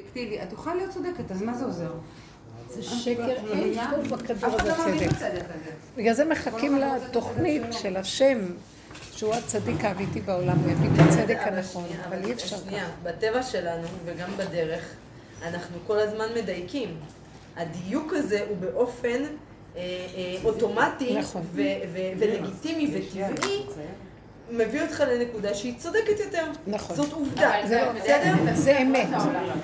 אובייקטיבי, את תוכל להיות צודקת, אז מה זה עוזר? זה שקר, אין פה בכדור אף אחד הזה לא צדק. בגלל זה מחכים לתוכנית של השם, שהוא הצדיק האמיתי בעולם, הוא יביא את הצדק הנכון, אבל אי אפשר ככה. בטבע שלנו וגם בדרך, אנחנו כל הזמן מדייקים. הדיוק הזה הוא באופן אה, אה, אוטומטי נכון. ולגיטימי וטבעי, מביא אותך לנקודה שהיא צודקת יותר. נכון. זאת עובדה. לא- בסדר? זה אמת,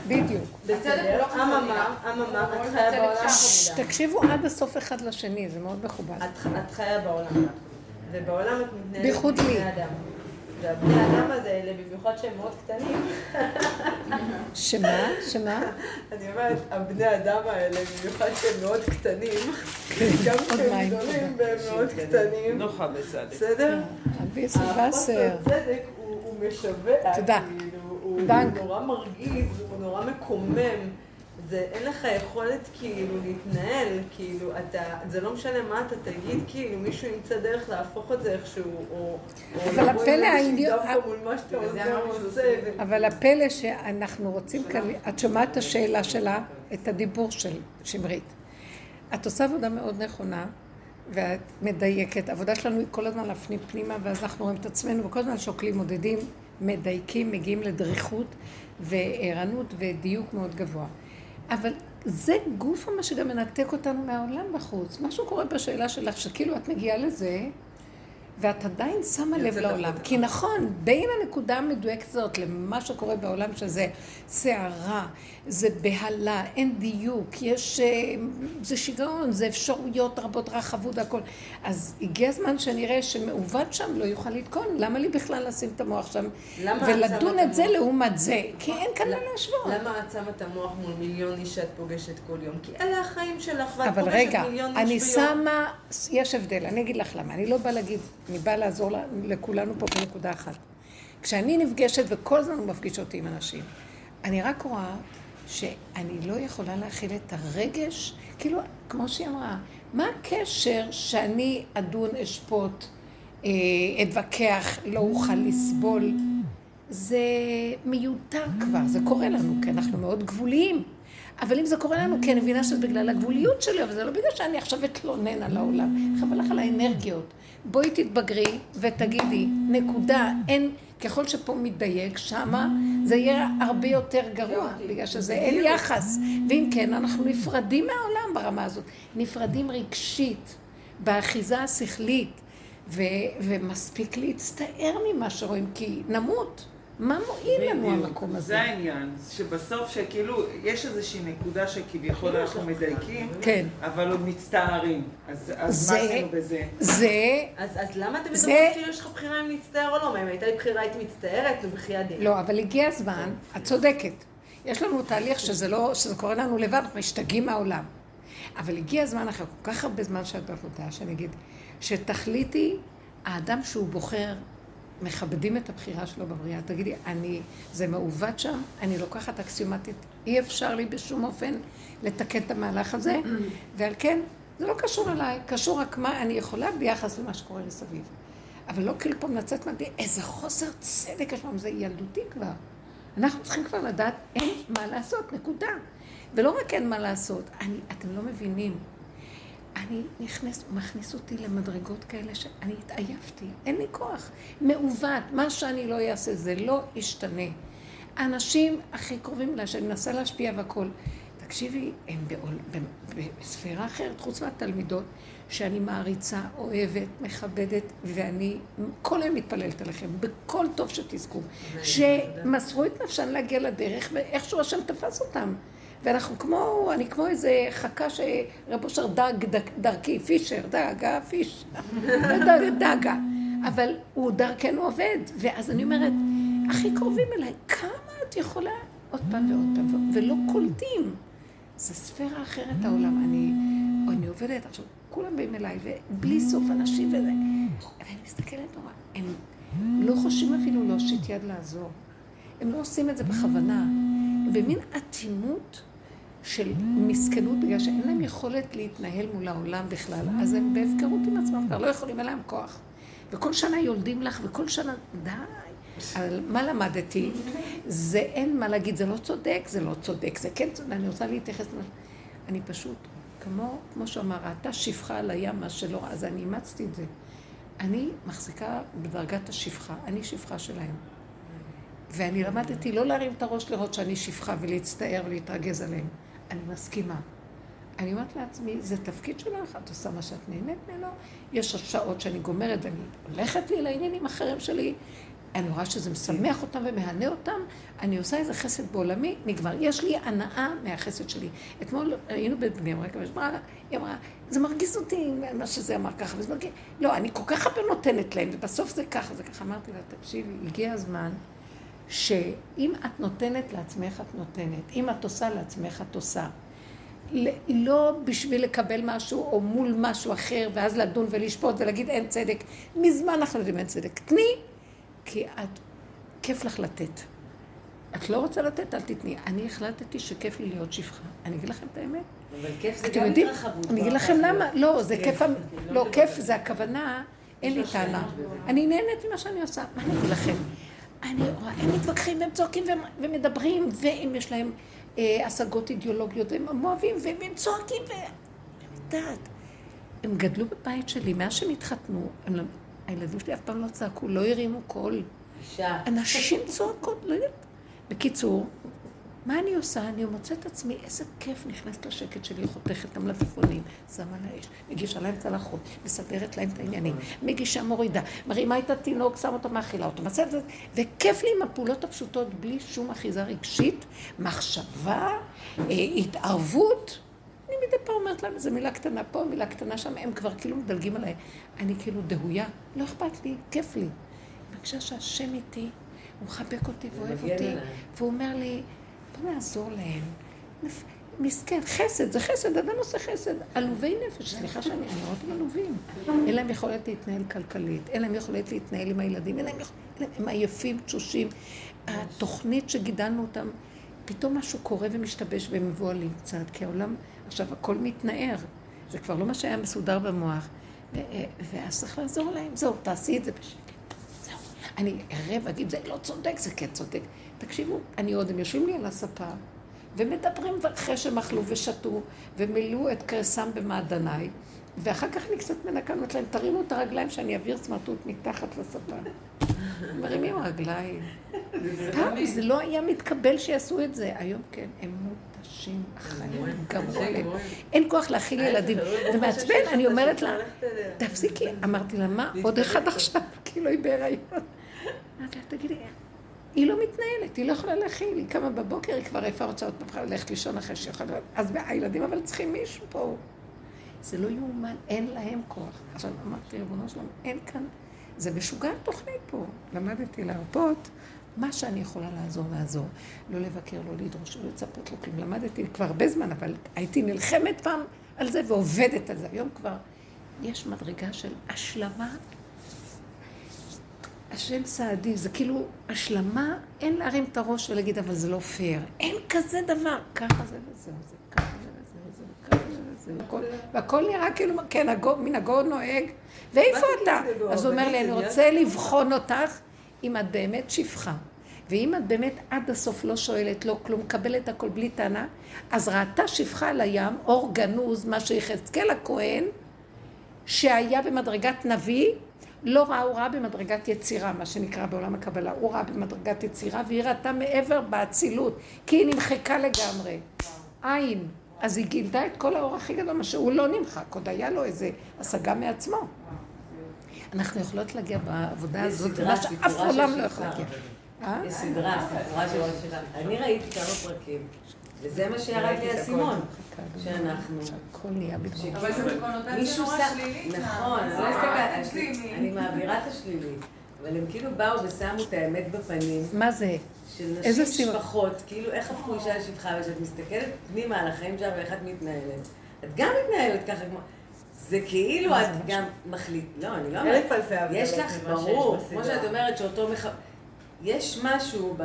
בדיוק. בסדר? אממה, אממה, את חיה בעולם. תקשיבו עד הסוף אחד לשני, זה מאוד מכובד. את, חיה בעולם, ובעולם את מתנהלת. בני אדם. והבני אדם הזה, אלה, במיוחד שהם מאוד קטנים, שמה? שמה? אני אומרת, הבני אדם האלה, במיוחד שהם מאוד קטנים, גם עוד כשהם גדולים. והם מאוד קטנים, נוחה בסדר. בסדר? אביס החוסר ובאסר. צדק הוא משווע. כאילו. הוא נורא מרגיז, הוא נורא מקומם. זה, אין לך יכולת כאילו להתנהל, כאילו, אתה, זה לא משנה מה אתה תגיד, כאילו, מישהו ימצא דרך להפוך את זה איכשהו, או... או אבל הפלא מה שאתה ו- אבל הפלא שאנחנו רוצים כאן, את שומעת את השאלה שלה, את הדיבור של שמרית. את עושה עבודה מאוד נכונה, ואת מדייקת. העבודה שלנו היא כל הזמן להפנים פנימה, ואז אנחנו רואים את עצמנו, וכל הזמן שוקלים, מודדים, מדייקים, מגיעים לדריכות וערנות ודיוק מאוד גבוה. אבל זה גוף מה שגם מנתק אותנו מהעולם בחוץ. משהו קורה בשאלה שלך, שכאילו את מגיעה לזה, ואת עדיין שמה לב לעולם. כי נכון, בין הנקודה המדויקת הזאת למה שקורה בעולם, שזה סערה, זה בהלה, אין דיוק, יש... אה, זה שיגעון, זה אפשרויות רבות, רחבות והכל. אז הגיע הזמן שנראה שמעוות שם לא יוכל לתקון. למה לי בכלל לשים את המוח שם? ולדון את זה? לעומת זה. כי אין כאן מה להשוות. למה את שמה את המוח מול מיליון איש שאת פוגשת כל יום? כי אלה החיים שלך, ואת אבל פוגשת רגע, מיליון אני איש ביום. שמה, יש הבדל, אני אגיד לך למה, אני לא באה להגיד, אני באה לעזור לכולנו פה בנקודה אחת. כשאני נפגשת, וכל הזמן הוא מפגיש אותי עם אנשים, אני רק רואה שאני לא יכולה להכיל את הרגש, כאילו, כמו שהיא אמרה, מה הקשר שאני אדון, אשפוט, אה, אתווכח, לא אוכל לסבול? זה מיותר כבר, זה קורה לנו, כי אנחנו מאוד גבוליים. אבל אם זה קורה לנו, כי אני מבינה שזה בגלל הגבוליות שלי, אבל זה לא בגלל שאני עכשיו אתלונן על העולם. חבל לך על האנרגיות. בואי תתבגרי ותגידי, נקודה, אין, ככל שפה מתדייק, שמה זה יהיה הרבה יותר גרוע, בגלל שזה אין יחס. ואם כן, אנחנו נפרדים מהעולם ברמה הזאת. נפרדים רגשית, באחיזה השכלית, ו- ומספיק להצטער ממה שרואים, כי נמות. מה מועיל לנו המקום הזה? זה העניין, שבסוף שכאילו, יש איזושהי נקודה שכביכול אנחנו מדייקים, כן. אבל עוד מצטערים. אז אז זה- מה עשינו בזה? זה, אז, אז למה אתם זה- מדברים כאילו יש לך בחירה אם להצטער או לא? מה, אם הייתה לי בחירה הייתי מצטערת? נו, בחייאת דין. לא, אבל הגיע הזמן, את צודקת. יש לנו תהליך שזה לא, שזה קורה לנו לבד, אנחנו משתגעים מהעולם. אבל הגיע הזמן, אחרי כל כך הרבה זמן שאת בעבודה, שאני אגיד, שתחליטי, האדם שהוא בוחר, מכבדים את הבחירה שלו בבריאה. תגידי, אני, זה מעוות שם, אני לוקחת אקסיומטית, אי אפשר לי בשום אופן לתקן את המהלך הזה, ועל כן, זה לא קשור אליי, קשור רק מה אני יכולה ביחס למה שקורה מסביב. אבל לא כאילו פעם לצאת מהדי, איזה חוסר צדק יש לנו, זה ילדותי כבר. אנחנו צריכים כבר לדעת אין מה לעשות, נקודה. ולא רק אין מה לעשות, אני, אתם לא מבינים. אני נכנס, מכניס אותי למדרגות כאלה שאני התעייפתי, אין לי כוח. מעוות, מה שאני לא אעשה זה לא ישתנה. האנשים הכי קרובים אליי, שאני מנסה להשפיע והכול, תקשיבי, הם בעול, בספירה אחרת, חוץ מהתלמידות, שאני מעריצה, אוהבת, מכבדת, ואני כל היום מתפללת עליכם, בכל טוב שתזכו, שמסרו את נפשם להגיע לדרך, ואיכשהו השם תפס אותם. ואנחנו כמו, אני כמו איזה חכה שרב אושר דג דרכי, פישר, דגה, פיש, דג- דגה. אבל הוא דרכנו עובד, ואז אני אומרת, הכי קרובים אליי, כמה את יכולה עוד פעם ועוד פעם, ולא קולטים. זה ספירה אחרת העולם. אני, אני עובדת עכשיו, כולם באים אליי, ובלי סוף אנשים וזה. ואני מסתכלת נורא, הם לא חושבים אפילו להושיט יד לעזור. הם לא עושים את זה בכוונה. במין אטימות של מסכנות, בגלל שאין להם יכולת להתנהל מול העולם בכלל. אז הם בהפקרות עם עצמם, כבר לא יכולים, אין להם כוח. וכל שנה יולדים לך, וכל שנה, די. על מה למדתי? זה אין מה להגיד, זה לא צודק, זה לא צודק, זה כן צודק, אני רוצה להתייחס למה... אני פשוט, כמו, כמו שאמר, ראתה שפחה על הים, מה שלא, אז אני אימצתי את זה. אני מחזיקה בדרגת השפחה, אני שפחה שלהם. ואני למדתי לא להרים את הראש לראות שאני שפחה ולהצטער ולהתרגז עליהם. אני מסכימה. אני אומרת לעצמי, זה תפקיד שלך, את עושה מה שאת נהנית ממנו, יש שעות שאני גומרת ואני הולכת לי לעניינים אחרים שלי, אני רואה שזה משמח אותם ומהנה אותם, אני עושה איזה חסד בעולמי, נגמר. יש לי הנאה מהחסד שלי. אתמול היינו בבני ברק, היא אמרה, זה מרגיז אותי מה שזה אמר ככה, וזה מרגיז, לא, אני כל כך הרבה נותנת להם, ובסוף זה ככה, זה ככה. אמרתי לה, תקשיבי, הגיע הזמן שאם את נותנת לעצמך, את נותנת. אם את עושה לעצמך, את עושה. לא בשביל לקבל משהו או מול משהו אחר, ואז לדון ולשפוט ולהגיד אין צדק. מזמן אנחנו יודעים אין צדק. תני, כי את, כיף לך לתת. את לא רוצה לתת, אל תתני. אני החלטתי שכיף לי להיות שפחה. אני אגיד לכם את האמת. אבל כיף זה אתם גם התרחבות. אני אגיד לכם למה, לא, זה כיף, המ- לא, כיף זה הכוונה, אין לי טענה. אני נהנית ממה שאני עושה, מה אני אגיד לכם? אני רואה, הם מתווכחים והם צועקים ומדברים, ואם יש להם אה, השגות אידיאולוגיות, והם אוהבים, והם צועקים, ו... יודעת, הם גדלו בבית שלי, מאז שהם התחתנו, הם לא- הילדים שלי אף פעם לא צעקו, לא הרימו קול. אישה. אנשים צועקות, לא יודעת. בקיצור, מה אני עושה? אני מוצאת את עצמי, איזה כיף נכנסת לשקט שלי, חותכת את המלפפונים, שמה על האש, מגישה להם צלחות, מסדרת להם את העניינים, מגישה מורידה, מרימה את התינוק, שמה אותו, מאכילה אותו, מצאת את זה, וכיף לי עם הפעולות הפשוטות, בלי שום אחיזה רגשית, מחשבה, אה, התערבות. אני מדי פעם אומרת להם איזה מילה קטנה פה, מילה קטנה שם, הם כבר כאילו מדלגים עליי. אני כאילו דהויה, לא אכפת לי, כיף לי. אני מרגישה שהשם איתי, הוא מחבק אותי ואוהב אותי. והוא אומר לי, בוא נעזור להם. מסכן, חסד, זה חסד, אדם עושה חסד. עלובי נפש, סליחה שאני, אני רואה אותם עלובים. אין להם יכולת להתנהל כלכלית, אין להם יכולת להתנהל עם הילדים, אין להם יכולת, הם עייפים, תשושים. התוכנית שגידלנו אותם, פתאום משהו קורה ומשתבש והם מבוהלים קצת, כי העולם, עכשיו הכל מתנער. זה כבר לא מה שהיה מסודר במוח. ו- ואז צריך לעזור להם, זהו, תעשי את זה בשקט. זהו. אני אראה ואגיד, זה לא צודק, זה כן צודק. תקשיבו, אני עוד, הם יושבים לי על הספה, ומדברים אחרי שהם אכלו ושתו, ומילאו את קרסם במעדניי, ואחר כך אני קצת מנקה, אומרת להם, תרימו את הרגליים שאני אעביר סמרטוט מתחת לספה. מרימים רגליים. פעם זה לא היה מתקבל שיעשו את זה, היום כן, הם מותשים, החיים גמרו עליהם. אין כוח להכיל ילדים. זה מעצבן, אני אומרת לה, תפסיקי. אמרתי לה, מה, עוד אחד עכשיו, כאילו היא בהיריון. אמרתי לה, תגידי, היא לא מתנהלת, היא לא יכולה להכיל, היא קמה בבוקר, היא כבר עייפה, רוצה עוד פעם ללכת לישון אחרי שהיא יכולה... אז הילדים אבל צריכים מישהו פה. זה לא יאומן, אין להם כוח. עכשיו אמרתי, ריבונו שלום, אין כאן... זה משוגע התוכנית פה. למדתי להרפות, מה שאני יכולה לעזור, לעזור. לא לבקר, לא לדרוש, לא לצפות, לא כלום. למדתי כבר הרבה זמן, אבל הייתי נלחמת פעם על זה ועובדת על זה. היום כבר יש מדרגה של השלמה. השם סעדי, זה כאילו השלמה, אין להרים את הראש ולהגיד, אבל זה לא פייר. אין כזה דבר. ככה זה וזהו, זה ככה זה וזהו, זה ככה זה וזהו. הכל- והכל נראה כאילו, כן, מן הגאון נוהג, ואיפה אתה? גאון? אז הוא אומר לי, אני רוצה לבחון אותך אם את באמת שפחה. ואם את באמת עד הסוף לא שואלת, לא כלום, מקבלת הכל בלי טענה, אז ראתה שפחה על הים, אור גנוז, מה שיחזקאל הכהן, שהיה במדרגת נביא, לא ראה, הוא ראה במדרגת יצירה, מה שנקרא בעולם הקבלה. הוא ראה במדרגת יצירה, והיא ראתה מעבר באצילות, כי היא נמחקה לגמרי. עין. אז היא גילתה את כל האור הכי גדול, מה שהוא לא נמחק, עוד היה לו איזה השגה מעצמו. אנחנו יכולות להגיע בעבודה הזאת, סדרה, מה שאף עולם לא. יכול להגיע. אה? יש סדרה, סיפורה של שפחה. אני ראיתי כמה פרקים, וזה מה שירד לי האסימון, שאנחנו... אבל זה בקונוטציה נורא שלילית. נכון, אני זה לא תגזימי. אני מעבירה את השלילי, אבל הם כאילו באו ושמו את האמת בפנים, מה זה? של נשים? שפחות, כאילו איך הפכו אישה לשפחה, וכשאת מסתכלת פנימה על החיים שלך ואיך את מתנהלת, את גם מתנהלת ככה כמו... זה כאילו את גם מחליט, לא, אני לא אומרת, אלף אלפי הבדלות יש לך, ברור. כמו שאת אומרת שאותו מח... יש משהו ב...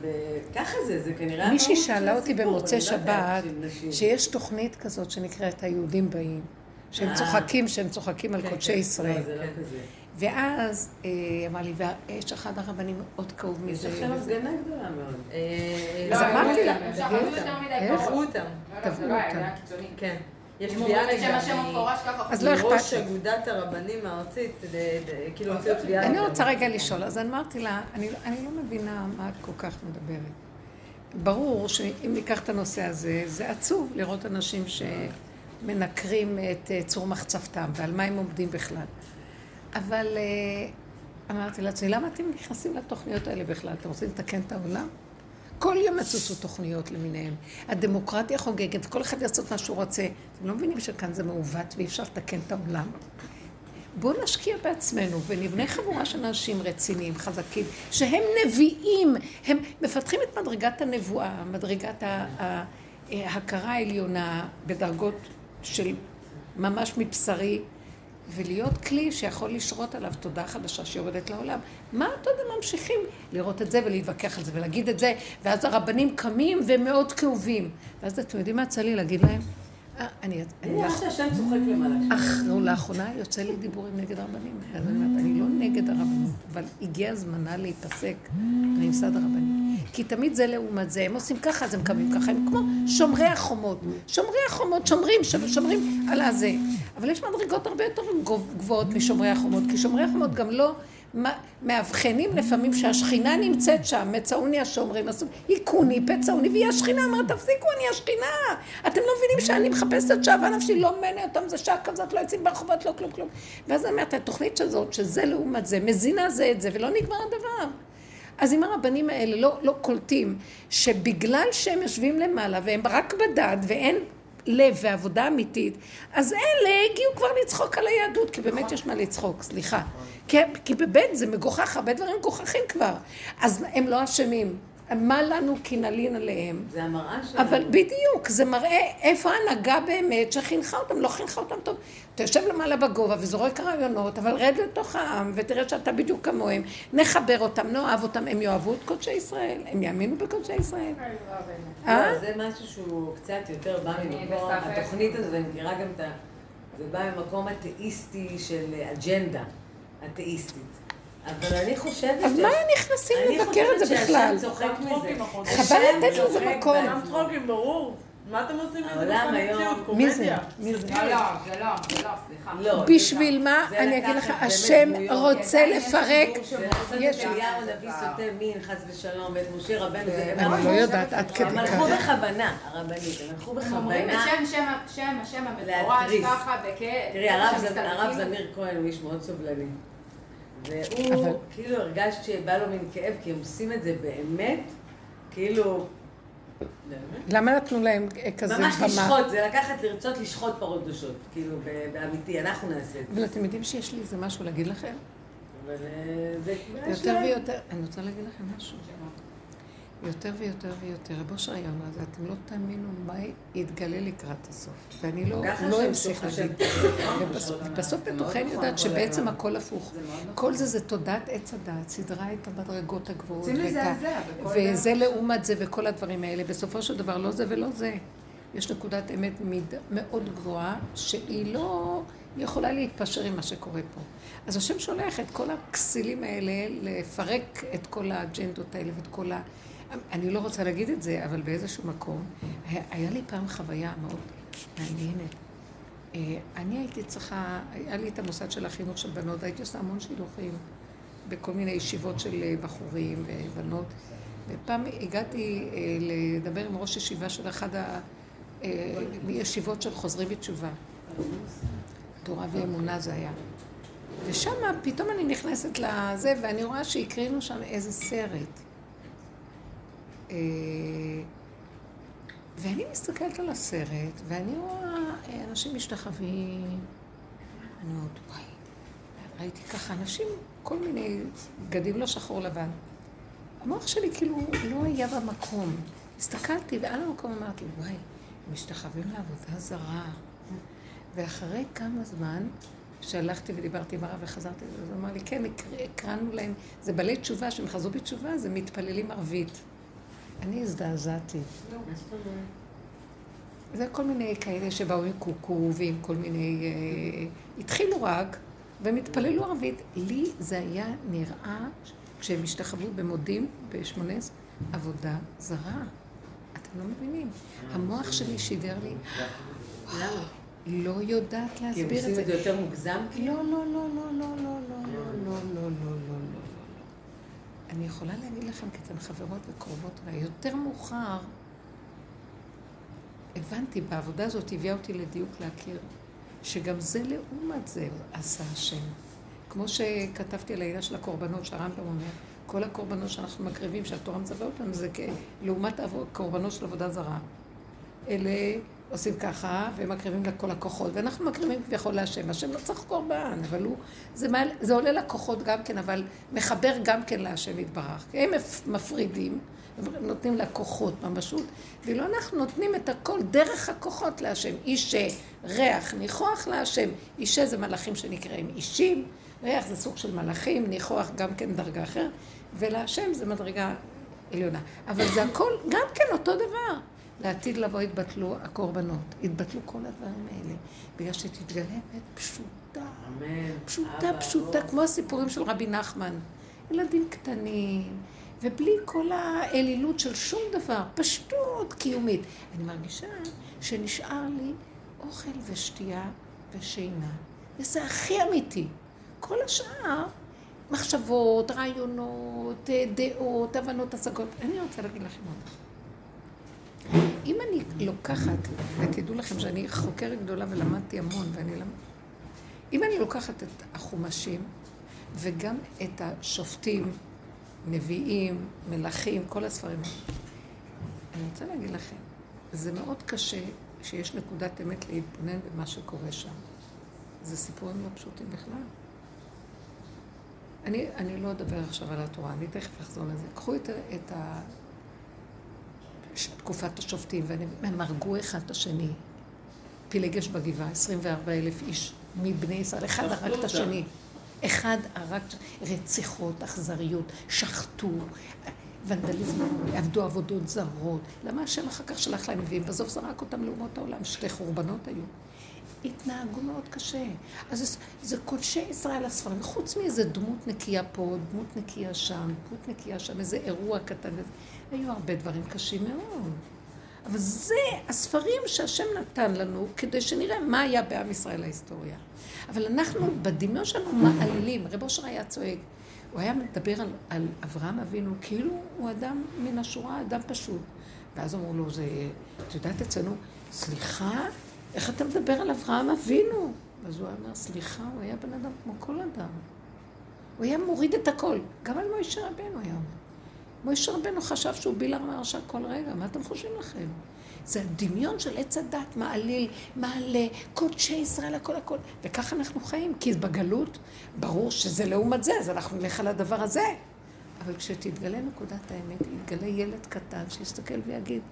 ב... ככה זה, זה כנראה... מישהי שאלה אותי במוצאי לא שבת. שיש תוכנית כזאת שנקראת היהודים באים, שהם אה. צוחקים, שהם צוחקים על כן, קודשי כן. ישראל. לא, זה לא כזה. ואז אה, אמר לי, ויש אחד הרבנים מאוד כאוב יש מזה. עכשיו וזה. הפגנה גדולה מאוד. אה, אז לא, אמרתי לה, מדי איך? תבעו קרוב. אותם. לא, לא, לא. יש תביעה ככה. אז לא אכפת ראש. אגודת הרבנים הארצית, ד- ד- כאילו הוציאו תביעה. אני. רוצה רגע לשאול, אז אמרתי לה, אני, אני לא מבינה מה את כל כך מדברת. ברור שאם ניקח את הנושא הזה, זה עצוב לראות אנשים שמנקרים את אה, צור מחצבתם ועל מה הם עומדים בכלל. אבל אה, אמרתי לעצמי, למה אתם נכנסים לתוכניות האלה בכלל? אתם רוצים לתקן את העולם? כל יום יצוצו תוכניות למיניהם. הדמוקרטיה חוגגת, כל אחד יעשות מה שהוא רוצה. אתם לא מבינים שכאן זה מעוות ואי אפשר לתקן את העולם? בואו נשקיע בעצמנו ונבנה חבורה של אנשים רציניים, חזקים, שהם נביאים, הם מפתחים את מדרגת הנבואה, מדרגת ההכרה העליונה בדרגות של ממש מבשרי, ולהיות כלי שיכול לשרות עליו תודה חדשה שיורדת לעולם. מה הם ממשיכים לראות את זה ולהתווכח על זה ולהגיד את זה, ואז הרבנים קמים והם מאוד כאובים. ואז אתם יודעים מה יצא לי להגיד להם? אה, אני... אני רואה שהשם צוחק למעלה. אך לא, לאחרונה יוצא לי דיבורים נגד הרבנים. אז אני לא נגד הרבנות, אבל הגיע זמנה להיפסק ממסד הרבנים. כי תמיד זה לעומת זה, הם עושים ככה, אז הם קמים ככה, הם כמו שומרי החומות. שומרי החומות, שומרים, שומרים על הזה. אבל יש מדרגות הרבה יותר גבוהות משומרי החומות, כי שומרי החומות גם לא מאבחנים לפעמים שהשכינה נמצאת שם, מצאוני השומרים, היכוני, פצעוני, והיא השכינה, אומרת, תפסיקו, אני השכינה. אתם לא מבינים שאני מחפשת שאהבה נפשי, לא מנה אותם, זה שעה כזאת, לא יוצאים ברחובות, לא כלום כלום. ואז אני אומרת, התוכנית הזאת, שזה לעומת זה, מזינה זה את זה, ולא נגמר הדבר. אז אם הרבנים האלה לא, לא קולטים שבגלל שהם יושבים למעלה והם רק בדד ואין לב ועבודה אמיתית, אז אלה הגיעו כבר לצחוק על היהדות, כי באמת יש מה לצחוק, סליחה. כי, כי בבית זה מגוחך, הרבה דברים מגוחכים כבר. אז הם לא אשמים. מה לנו כי נלין עליהם? זה המראה שלנו. אבל בדיוק, זה מראה איפה ההנהגה באמת שחינכה אותם, לא חינכה אותם טוב. אתה יושב למעלה בגובה וזורק רעיונות, אבל רד לתוך העם ותראה שאתה בדיוק כמוהם. נחבר אותם, נאהב אותם, הם יאהבו את קודשי ישראל, הם יאמינו בקודשי ישראל. אה? לא, זה משהו שהוא קצת יותר בא ממקום. התוכנית הזאת, אני מכירה גם את ה... זה בא ממקום אתאיסטי של אג'נדה אתאיסטית. אבל אני חושבת... אז מה נכנסים אני לבקר את זה חושבת בכלל? שהשם צוחק מזה. חבל לתת לזה מקום. גם צחוקים, ברור. מה אתם עושים מזה העולם היום-? מי זה? מי זה? לא, לא, זה לא, זה לא, סליחה. לא, בשביל מה, זה אני אגיד לך, השם. רוצה כן, יש לפרק. יש- אליהו הנביא סוטה מין, חס ושלום, ואת משה רבנו, זה אני לא יודעת עד כדי הם הלכו כך. בכוונה, הרבנית, הם הלכו הם אומרים את בכוונה. שם, שם, שם, השם המפורש. ככה, בכאב. תראי. הרב זמיר כהן הוא איש מאוד סובלני. אבל- והוא, כאילו הרגשת שבא לו מין כאב, כי הם עושים את זה באמת, כאילו... למה נתנו להם אה, כזה ממש במה? לשחוט, זה לקחת, לרצות לשחוט פרות קדושות, כאילו, באמיתי, אנחנו נעשה את זה. אבל אתם יודעים שיש לי איזה משהו להגיד לכם? אבל אה, זה... יותר ויותר, אני רוצה להגיד לכם משהו. יותר ויותר ויותר, רבו שריון הזה, אתם לא תאמינו מה יתגלה לקראת הסוף. ואני לא, לא אמשיך. להגיד. ובסוף- בסוף בתוכי אני יודעת שבעצם הכל הפוך. כל זה זה תודעת עץ הדעת, סידרה את המדרגות הגבוהות. וזה. לעומת זה וכל הדברים האלה. בסופו של דבר לא זה ולא זה. יש נקודת אמת מאוד גבוהה, שהיא לא יכולה להתפשר עם מה שקורה פה. אז השם שולח את כל הכסילים האלה לפרק את כל האג'נדות האלה ואת כל ה... אני לא רוצה להגיד את זה, אבל באיזשהו מקום, היה, לי פעם חוויה מאוד מעניינת. אה, אני הייתי צריכה, היה לי את המוסד של החינוך של בנות, הייתי עושה המון שילוחים בכל מיני ישיבות של אה, בחורים ובנות. ופעם הגעתי אה, לדבר עם ראש ישיבה של אחד הישיבות של חוזרים בתשובה. תורה ואמונה זה היה. ושם פתאום אני נכנסת לזה, ואני רואה שהקרינו שם איזה סרט. אה, ואני מסתכלת על הסרט, ואני רואה אה, אנשים משתחווים. אני אומרת, וואי, ראיתי ככה אנשים, כל מיני בגדים לא שחור לבן. המוח שלי כאילו לא היה במקום. הסתכלתי, ועל המקום אמרתי, וואי, משתחווים לעבודה זרה. ואחרי כמה זמן, שהלכתי ודיברתי עם הרב וחזרתי, אז הוא אמר לי, כן, הקר- הקראנו להם, זה בעלי תשובה, שהם חזרו בתשובה, אז הם מתפללים ערבית. אני הזדעזעתי. זה כל מיני כאלה שבאו עם קוקו ועם כל מיני... אה, התחילו רק, והם התפללו ערבית. לי זה היה נראה, כשהם השתחוו במודים, ב-18, עבודה זרה. אתם לא מבינים. המוח שלי שידר לי? לא יודעת כי הם להסביר את עושים זה. את זה יותר מוגזם? כאילו? לא, לא, לא, לא, לא, לא, לא, לא, לא, לא, לא, לא, לא, לא. אני יכולה להגיד לכם, כי אתן חברות וקרובות אליי, יותר מאוחר הבנתי, בעבודה הזאת הביאה אותי לדיוק להכיר, שגם זה לעומת זה עשה השם. כמו שכתבתי על העניין של הקורבנות, שהרמב"ם אומר, כל הקורבנות שאנחנו מקריבים, שהתורה מצווה אותנו, זה לעומת הקורבנות של עבודה זרה. אלה עושים ככה, והם מקריבים לכל הכוחות, ואנחנו מקריבים כביכול להשם. השם לא צריך קורבן, אבל הוא, זה, מעל, זה עולה לכוחות גם כן, אבל מחבר גם כן להשם יתברך. הם מפ- מפרידים, נותנים לכוחות ממשות, ואילו אנחנו נותנים את הכל דרך הכוחות להשם. אישה, ריח, ניחוח להשם. אישה זה מלאכים שנקראים אישים, ריח זה סוג של מלאכים, ניחוח גם כן דרגה אחרת, ולהשם זה מדרגה עליונה. אבל זה הכל גם כן אותו דבר. לעתיד לבוא יתבטלו הקורבנות, יתבטלו כל הדברים האלה, בגלל שתתגלה אמת פשוטה, אמן. פשוטה אבא, פשוטה, אור. כמו הסיפורים של רבי נחמן. ילדים קטנים, ובלי כל האלילות של שום דבר, פשטות קיומית. אני מרגישה שנשאר לי אוכל ושתייה ושינה, וזה הכי אמיתי. כל השאר, מחשבות, רעיונות, אה, דעות, הבנות, השגות. אני רוצה להגיד לכם עוד דבר. לוקחת, ותדעו לכם שאני חוקרת גדולה ולמדתי המון, ואני למד... אם אני לוקחת את החומשים וגם את השופטים, נביאים, מלכים, כל הספרים, אני רוצה להגיד לכם, זה מאוד קשה שיש נקודת אמת להתבונן במה שקורה שם. זה סיפורים לא פשוטים בכלל. אני, אני לא אדבר עכשיו על התורה, אני תכף אחזור לזה. קחו את, את ה... תקופת השופטים, והם הרגו אחד את השני. פילגש בגבעה, 24 אלף איש מבני ישראל, אחד הרג את. השני. אחד הרג, רציחות, אכזריות, שחטו, ונדליזם, עבדו עבודות זרות. למה השם אחר כך שלח להם נביאים? בסוף זרק אותם לאומות העולם, שתי חורבנות היו. התנהגו מאוד קשה. אז זה, זה קודשי ישראל הספרים, חוץ מאיזה דמות נקייה פה, דמות נקייה שם, דמות נקייה שם, איזה אירוע קטן. איזה- היו הרבה דברים קשים מאוד. אבל זה הספרים שהשם נתן לנו כדי שנראה מה היה בעם ישראל ההיסטוריה. אבל אנחנו בדמיון שלנו מעלילים. רב אושר היה צועק. הוא היה מדבר על, על אברהם אבינו כאילו הוא אדם מן השורה, אדם פשוט. ואז אמרו לו, זה, את יודעת אצלנו, סליחה, איך אתה מדבר על אברהם אבינו? אז הוא אמר, סליחה, הוא היה בן אדם כמו כל אדם. הוא היה מוריד את הכל. גם על מוישה רבנו היה אומר. מוישה רבנו חשב שהוא בילעם הרשע כל רגע, מה אתם חושבים לכם? זה הדמיון של עץ הדת, מעליל, מעלה, קודשי ישראל, הכל הכל. וככה אנחנו חיים, כי בגלות, ברור שזה לעומת זה, אז אנחנו נלך על הדבר הזה. אבל כשתתגלה נקודת האמת, יתגלה ילד קטן שיסתכל ויגיד,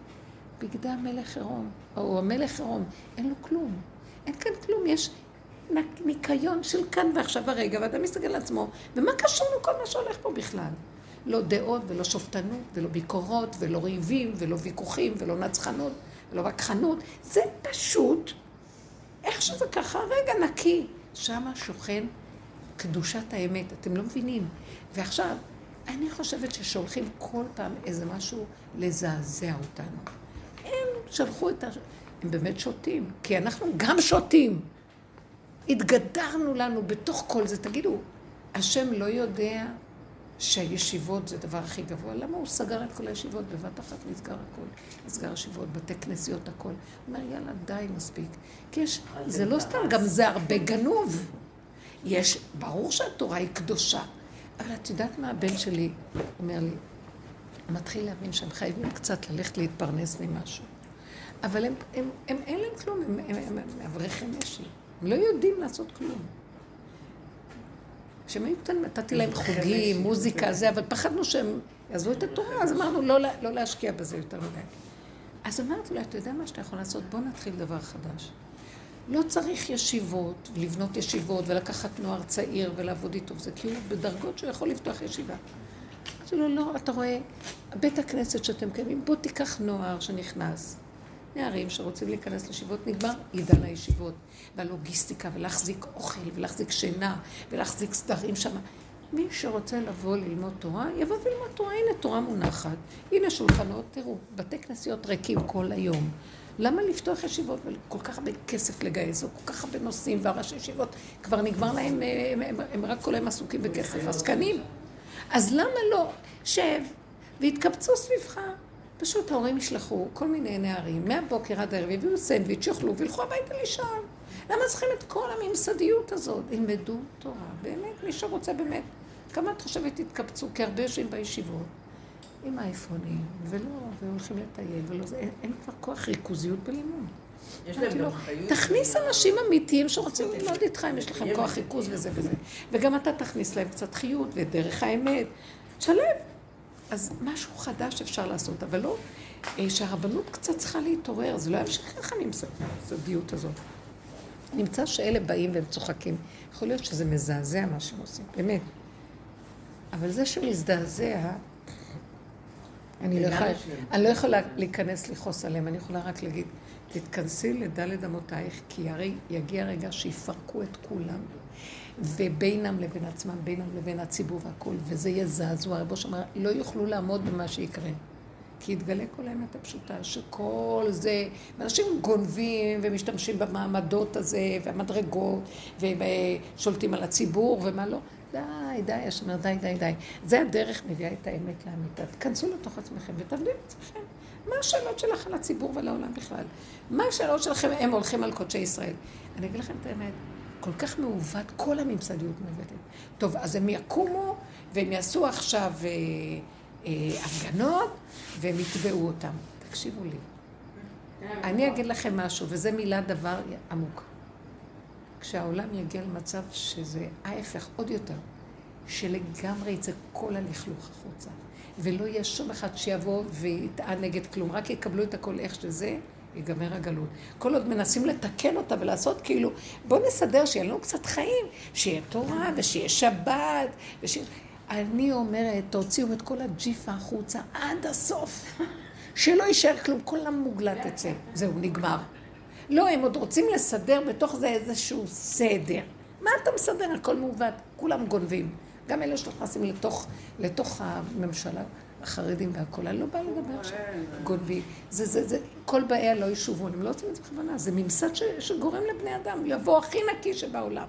בגדי המלך עירום, או המלך עירום, אין לו כלום. אין כאן כלום, יש ניקיון של כאן ועכשיו הרגע, ואדם מסתכל על עצמו, ומה קשור לכל מה שהולך פה בכלל? לא דעות ולא שופטנות ולא ביקורות ולא ריבים ולא ויכוחים ולא נצחנות ולא וכחנות, זה פשוט, איך שזה ככה, רגע נקי. שמה שוכן קדושת האמת, אתם לא מבינים. ועכשיו, אני חושבת ששולחים כל פעם איזה משהו לזעזע אותנו. הם שלחו את ה... הם באמת שותים, כי אנחנו גם שותים. התגדרנו לנו בתוך כל זה. תגידו, השם לא יודע שהישיבות זה הדבר הכי גבוה? למה הוא סגר את כל הישיבות? בבת אחת נסגר הכל. נסגר ישיבות, בתי כנסיות, הכל. הוא אומר, יאללה, די, מספיק. כי יש, זה לא סתם, גם זה הרבה גנוב. יש, ברור שהתורה היא קדושה, אבל את יודעת מה הבן שלי אומר לי? הוא מתחיל להבין שהם חייבים קצת ללכת להתפרנס ממשהו. אבל הם, הם, הם, אין להם כלום, הם, הם, הם, הם אברכי משי. הם לא יודעים לעשות כלום. כשהם היו קטנים, נתתי להם חוגים, מוזיקה, זה, אבל פחדנו שהם יעזבו את התורה, אז אמרנו לא, לה- לא להשקיע בזה יותר מדי. אז אמרתי לו, אתה יודע מה שאתה יכול לעשות? בוא נתחיל דבר חדש. לא צריך ישיבות, לבנות ישיבות ולקחת נוער צעיר ולעבוד איתו, זה הוא בדרגות שהוא יכול לפתוח ישיבה. אמרתי לו, לא, אתה רואה, בית הכנסת שאתם קיימים, בוא תיקח נוער שנכנס. נערים שרוצים להיכנס לישיבות, נגמר עידן הישיבות, והלוגיסטיקה, ולהחזיק אוכל, ולהחזיק שינה, ולהחזיק סדרים שם. מי שרוצה לבוא ללמוד תורה, יבוא וילמוד תורה. הנה תורה מונחת, הנה שולחנות, תראו, בתי כנסיות ריקים כל היום. למה לפתוח ישיבות וכל כך הרבה כסף לגייס, או כל כך הרבה נושאים, והראשי ישיבות כבר נגמר להם, הם, הם, הם רק כל היום עסוקים בכסף, עסקנים. אז למה לא? שב ויתקבצו סביבך. פשוט ההורים ישלחו כל מיני נערים, מהבוקר עד הערב, יביאו סנדוויץ', יאכלו וילכו הביתה לישון. למה צריכים את כל הממסדיות הזאת? ילמדו תורה, באמת, מי שרוצה באמת. כמה את חושבת יתקבצו? כי הרבה יושבים בישיבות עם האייפונים, ולא, והולכים לטייל, ולא זה, אין, אין כבר כוח ריכוזיות בלימוד. יש אמרתי להם לו, גם חיות. תכניס אנשים אמיתיים שרוצים ללמוד איתך, אם יש לכם כוח ריכוז וזה וזה. וגם אתה תכניס להם קצת חיות ודרך האמת. תשלב. אז משהו חדש אפשר לעשות, אבל לא אה, שהרבנות קצת צריכה להתעורר, זה לא ימשיך ככה הממסדיות הזאת. נמצא שאלה באים והם צוחקים. יכול להיות שזה מזעזע מה שהם עושים, באמת. אבל זה שמזדעזע, אני לא יכולה, אני לא יכולה להיכנס לכעוס עליהם, אני יכולה רק להגיד, תתכנסי לדלת אמותייך, כי הרי יגיע רגע שיפרקו את כולם, ובינם לבין עצמם, בינם לבין הציבור והכול, וזה יהיה זעזוע. רבו שאמר, לא יוכלו לעמוד במה שיקרה. כי יתגלה כל האמת הפשוטה, שכל זה, אנשים גונבים ומשתמשים במעמדות הזה, והמדרגות, ושולטים על הציבור ומה לא. די, די, יש אומר, די, די, די. זה הדרך מביאה את האמת לאמיתה. תכנסו לתוך עצמכם ותבדיל את עצמכם. מה השאלות שלך על הציבור ועל העולם בכלל? מה השאלות שלכם, הם הולכים על קודשי ישראל. אני אגיד לכם את האמת, כל כך מעוות, כל הממסדיות מעוותת. טוב, אז הם יקומו והם יעשו עכשיו אה, אה, הפגנות והם יתבעו אותם. תקשיבו לי. אני אגיד לכם משהו, וזה מילה דבר עמוק. כשהעולם יגיע למצב שזה ההפך עוד יותר, שלגמרי יצא כל הלכלוך החוצה, ולא יהיה שום אחד שיבוא ויטען נגד כלום, רק יקבלו את הכל איך שזה, ייגמר הגלות. כל עוד מנסים לתקן אותה ולעשות כאילו, בואו נסדר שיהיה לנו קצת חיים, שיהיה תורה ושיהיה שבת, ושיהיה... אני אומרת, תוציאו את כל הג'יפה החוצה עד הסוף, שלא יישאר כלום, כל המוגלה תצא. זהו, נגמר. לא, הם עוד רוצים לסדר בתוך זה איזשהו סדר. מה אתה מסדר? הכל מעוות, כולם גונבים. גם אלה שנכנסים לתוך, לתוך הממשלה, החרדים והכול, אני לא באה לדבר עכשיו. גונבים. זה, זה, זה, כל באיה לא ישובו, הם לא עושים את זה בכוונה, זה ממסד ש, שגורם לבני אדם, לבוא הכי נקי שבעולם.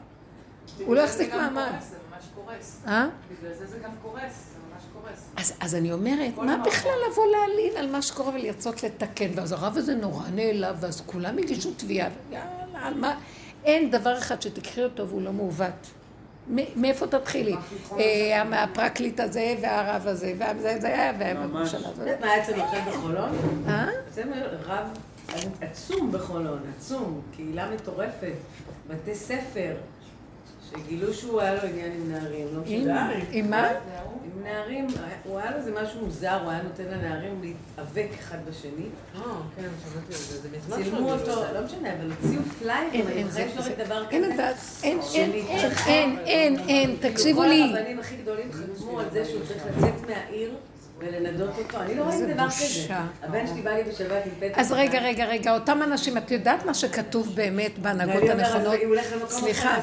הוא לא יחזיק מעמד. זה ממש קורס. אה? בגלל זה זה גם קורס. אז, אז אני אומרת, מה. בכלל לבוא להלין על מה שקורה ולרצות לתקן? ואז הרב הזה נורא נעלב, ואז כולם הגישו תביעה, יאללה, על מה? אין דבר אחד שתקחי אותו והוא לא מעוות. מאיפה תתחילי? אה, מהפרקליט הזה, והרב הזה, וזה, זה היה, והממשלה את הזאת. יודעת מה היה אצלנו עכשיו בחולון? אה? אצלנו רב עצום בחולון, עצום, קהילה מטורפת, בתי ספר, שגילו שהוא היה לו עניין עם נערים, לא משנה. עם מה? עם נערים, הוא היה לו איזה משהו מוזר, הוא היה נותן לנערים להתאבק אחד בשני. אה, כן, שמעתי על זה, זה מזמן צילמו אותו, לא משנה, אבל הוציאו פליירים, אני זה- שלא ראיתי דבר כזה. אין, אין, אין. אין, אין, תקשיבו כל לי. הרבנים הכי גדולים חתמו על זה שהוא צריך לצאת מהעיר ולנדות אותו. אני לא ראיתי דבר. כזה. הבן שלי בא לי בשבת עם פתק. אז רגע. רגע, רגע, אותם אנשים, את יודעת מה שכתוב באמת בהנהגות הנכונות? סליחה.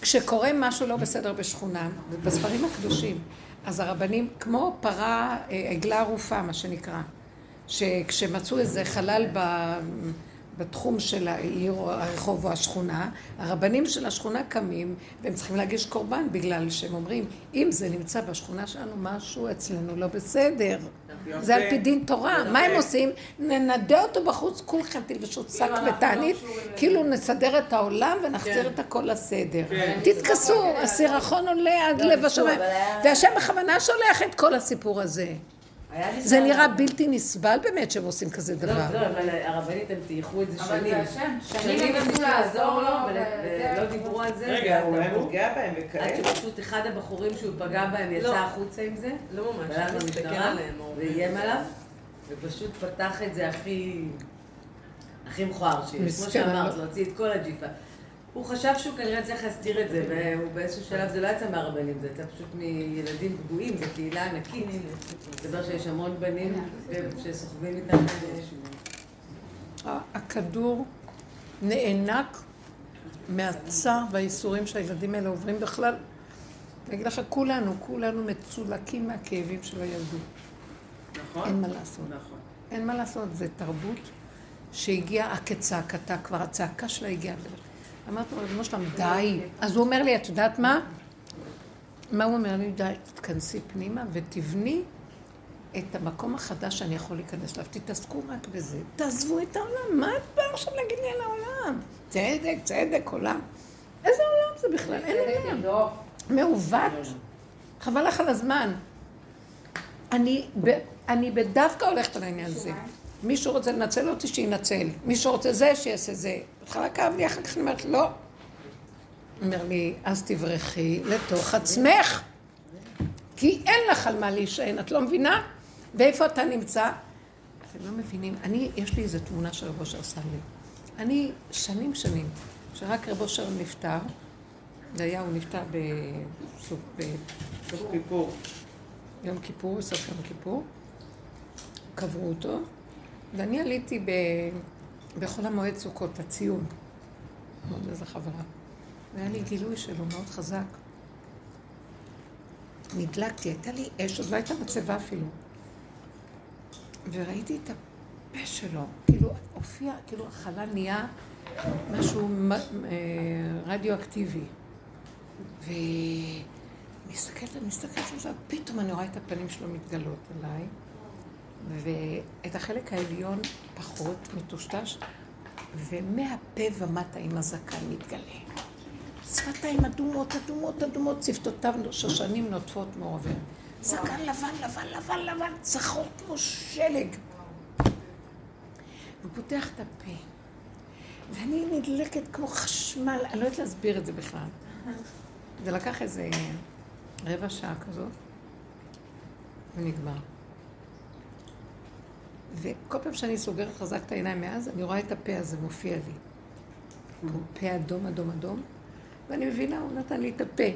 כשקורה משהו לא בסדר בשכונה, בספרים הקדושים, אז הרבנים, כמו פרה, אה, עגלה ערופה, מה שנקרא, שכשמצאו איזה חלל ב... בתחום של העיר או הרחוב או השכונה, הרבנים של השכונה קמים והם צריכים להגיש קורבן בגלל שהם אומרים, אם זה נמצא בשכונה שלנו, משהו אצלנו לא בסדר. זה על פי דין תורה. מה הם עושים? ננדה אותו בחוץ, כולכם תלבשו שק ותענית, לא. כאילו נסדר את העולם ונחזיר את הכל לסדר. כן. תתכסו, הסירחון עולה עד לב השמיים. והשם בכוונה שולח את כל הסיפור הזה. זה. נראה בלתי נסבל באמת שהם עושים כזה לא, דבר. לא, אבל הרבנית הם טייחו את זה אבל שנים. זה השם. שנים הם ניסו לעזור לו, ולא דיברו על זה. רגע, הוא היה והטעו. נוגע בהם עד וכאלה? שפשוט אחד הבחורים שהוא פגע בהם יצא לא. החוצה עם זה. לא ממש, והלך אתה מסתכל עליהם. ואיים עליו, ופשוט פתח את זה הכי... הכי מכוער שיש. כמו שאמרת, לא- להוציא את כל הג'יפה. הוא חשב שהוא כנראה צריך להסתיר את זה, והוא באיזשהו שלב, זה לא יצא מהרבנים, זה יצא פשוט מילדים פגועים, זו קהילה ענקית. מסתבר שיש המון בנים שסוחבים איתם. הכדור נאנק מהצער והייסורים שהילדים האלה עוברים בכלל. אני אגיד לך, כולנו, כולנו מצולקים מהכאבים של הילדות. נכון? אין מה לעשות. נכון. אין מה לעשות, זה תרבות שהגיעה כצעקתה, כבר הצעקה שלה הגיעה. אמרתי לו, ריבונו שלם, די. אז הוא אומר לי, את יודעת מה? מה הוא אומר לי? די, תתכנסי פנימה ותבני את המקום החדש שאני יכול להיכנס אליו. תתעסקו רק בזה. תעזבו את העולם. מה את באה עכשיו להגיד לי על העולם? צדק, צדק, עולם. איזה עולם זה בכלל? אין עולם. מעוות. חבל לך על הזמן. אני, ב, אני בדווקא הולכת על העניין הזה. מישהו רוצה לנצל אותי, שינצל. מישהו רוצה זה, שיעשה זה. בהתחלה כאב לי, אחר כך אני אומרת, לא. אומר לי, אז תברחי לתוך עצמך. כי אין לך על מה להישען, את לא מבינה? ואיפה אתה נמצא? אתם לא מבינים. אני, יש לי איזו תמונה שרב אושר שם לי. אני, שנים שנים, שרק רב אושר נפטר, זה היה, הוא נפטר בסוף. סוף כיפור. יום כיפור, בסוף יום כיפור, קברו אותו, ואני עליתי ב... בחול המועד סוכות, הציון, מאוד איזה חברה. והיה לי גילוי שלו מאוד חזק. נדלקתי, הייתה לי אש, עוד לא הייתה מצבה אפילו. וראיתי את הפה שלו, כאילו הופיע, כאילו החלל נהיה משהו אה, רדיואקטיבי. ואני מסתכלת, אני מסתכלת על זה, פתאום אני רואה את הפנים שלו מתגלות עליי, ואת החלק העליון פחות מטושטש, ומהפה ומטה עם הזקן מתגלה. שפתיים אדומות, אדומות, אדומות, שפתותיו שושנים נוטפות מעובר. זקן לבן, לבן, לבן, לבן, צחור כמו שלג. הוא פותח את הפה, ואני נדלקת כמו חשמל, אני לא יודעת להסביר את זה בכלל. זה לקח איזה רבע שעה כזאת, ונגמר. וכל פעם שאני סוגרת חזק את העיניים מאז, אני רואה את הפה הזה מופיע לי. הוא פה אדום, אדום, אדום, ואני מבינה, הוא נתן לי את הפה,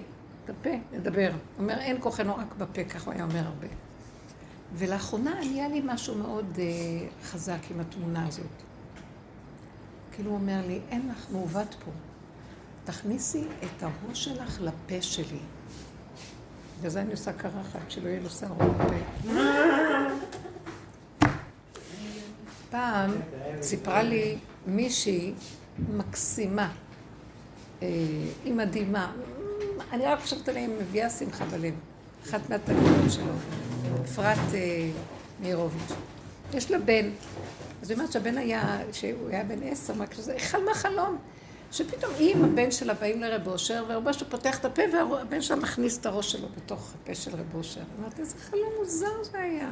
את הפה, לדבר. הוא אומר, אין כוחנו רק בפה, ככה הוא היה אומר הרבה. ולאחרונה נהיה לי משהו מאוד uh, חזק עם התמונה הזאת. כאילו הוא אומר לי, אין לך מעוות פה. תכניסי את הראש שלך לפה שלי. בגלל זה אני עושה קרחת, שלא יהיה לו שערות בפה. פעם סיפרה לי מישהי מקסימה, אה, היא מדהימה. אני רק חושבת עליה, היא מביאה שמחה בלב. אחת מהתלמידות שלו, אפרת אה, מאירוביץ'. יש לה בן. אז היא אומרת שהבן היה, שהוא היה בן עשר, מה כזה, חלמה חלום. שפתאום היא עם הבן שלה באים לרב אושר, ורב אושר פותח את הפה, והבן שלה מכניס את הראש שלו בתוך הפה של רב אושר. אמרתי, איזה חלום מוזר זה היה.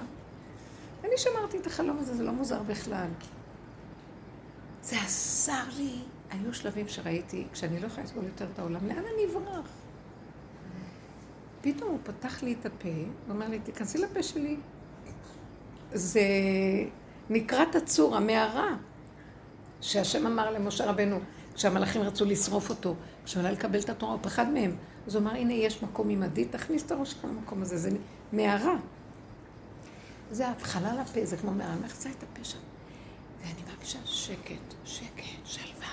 אני שמרתי את החלום הזה, זה לא מוזר בכלל. זה עזר לי. היו שלבים שראיתי, כשאני לא יכולה לסבול יותר את העולם, לאן אני אברח? פתאום הוא פתח לי את הפה, ואומר לי, תיכנסי לפה שלי. זה נקרא תצור, המערה, שהשם אמר למשה רבנו, כשהמלאכים רצו לשרוף אותו, כשהוא עלה לקבל את התורה, הוא פחד מהם. אז הוא אמר, הנה, יש מקום עימדי, תכניס את הראש שלך למקום הזה, זה מערה. זה התחלה לפה, זה כמו מערה, מכניסה את הפה שם. ואני מרגישה שקט, שקט, שלווה.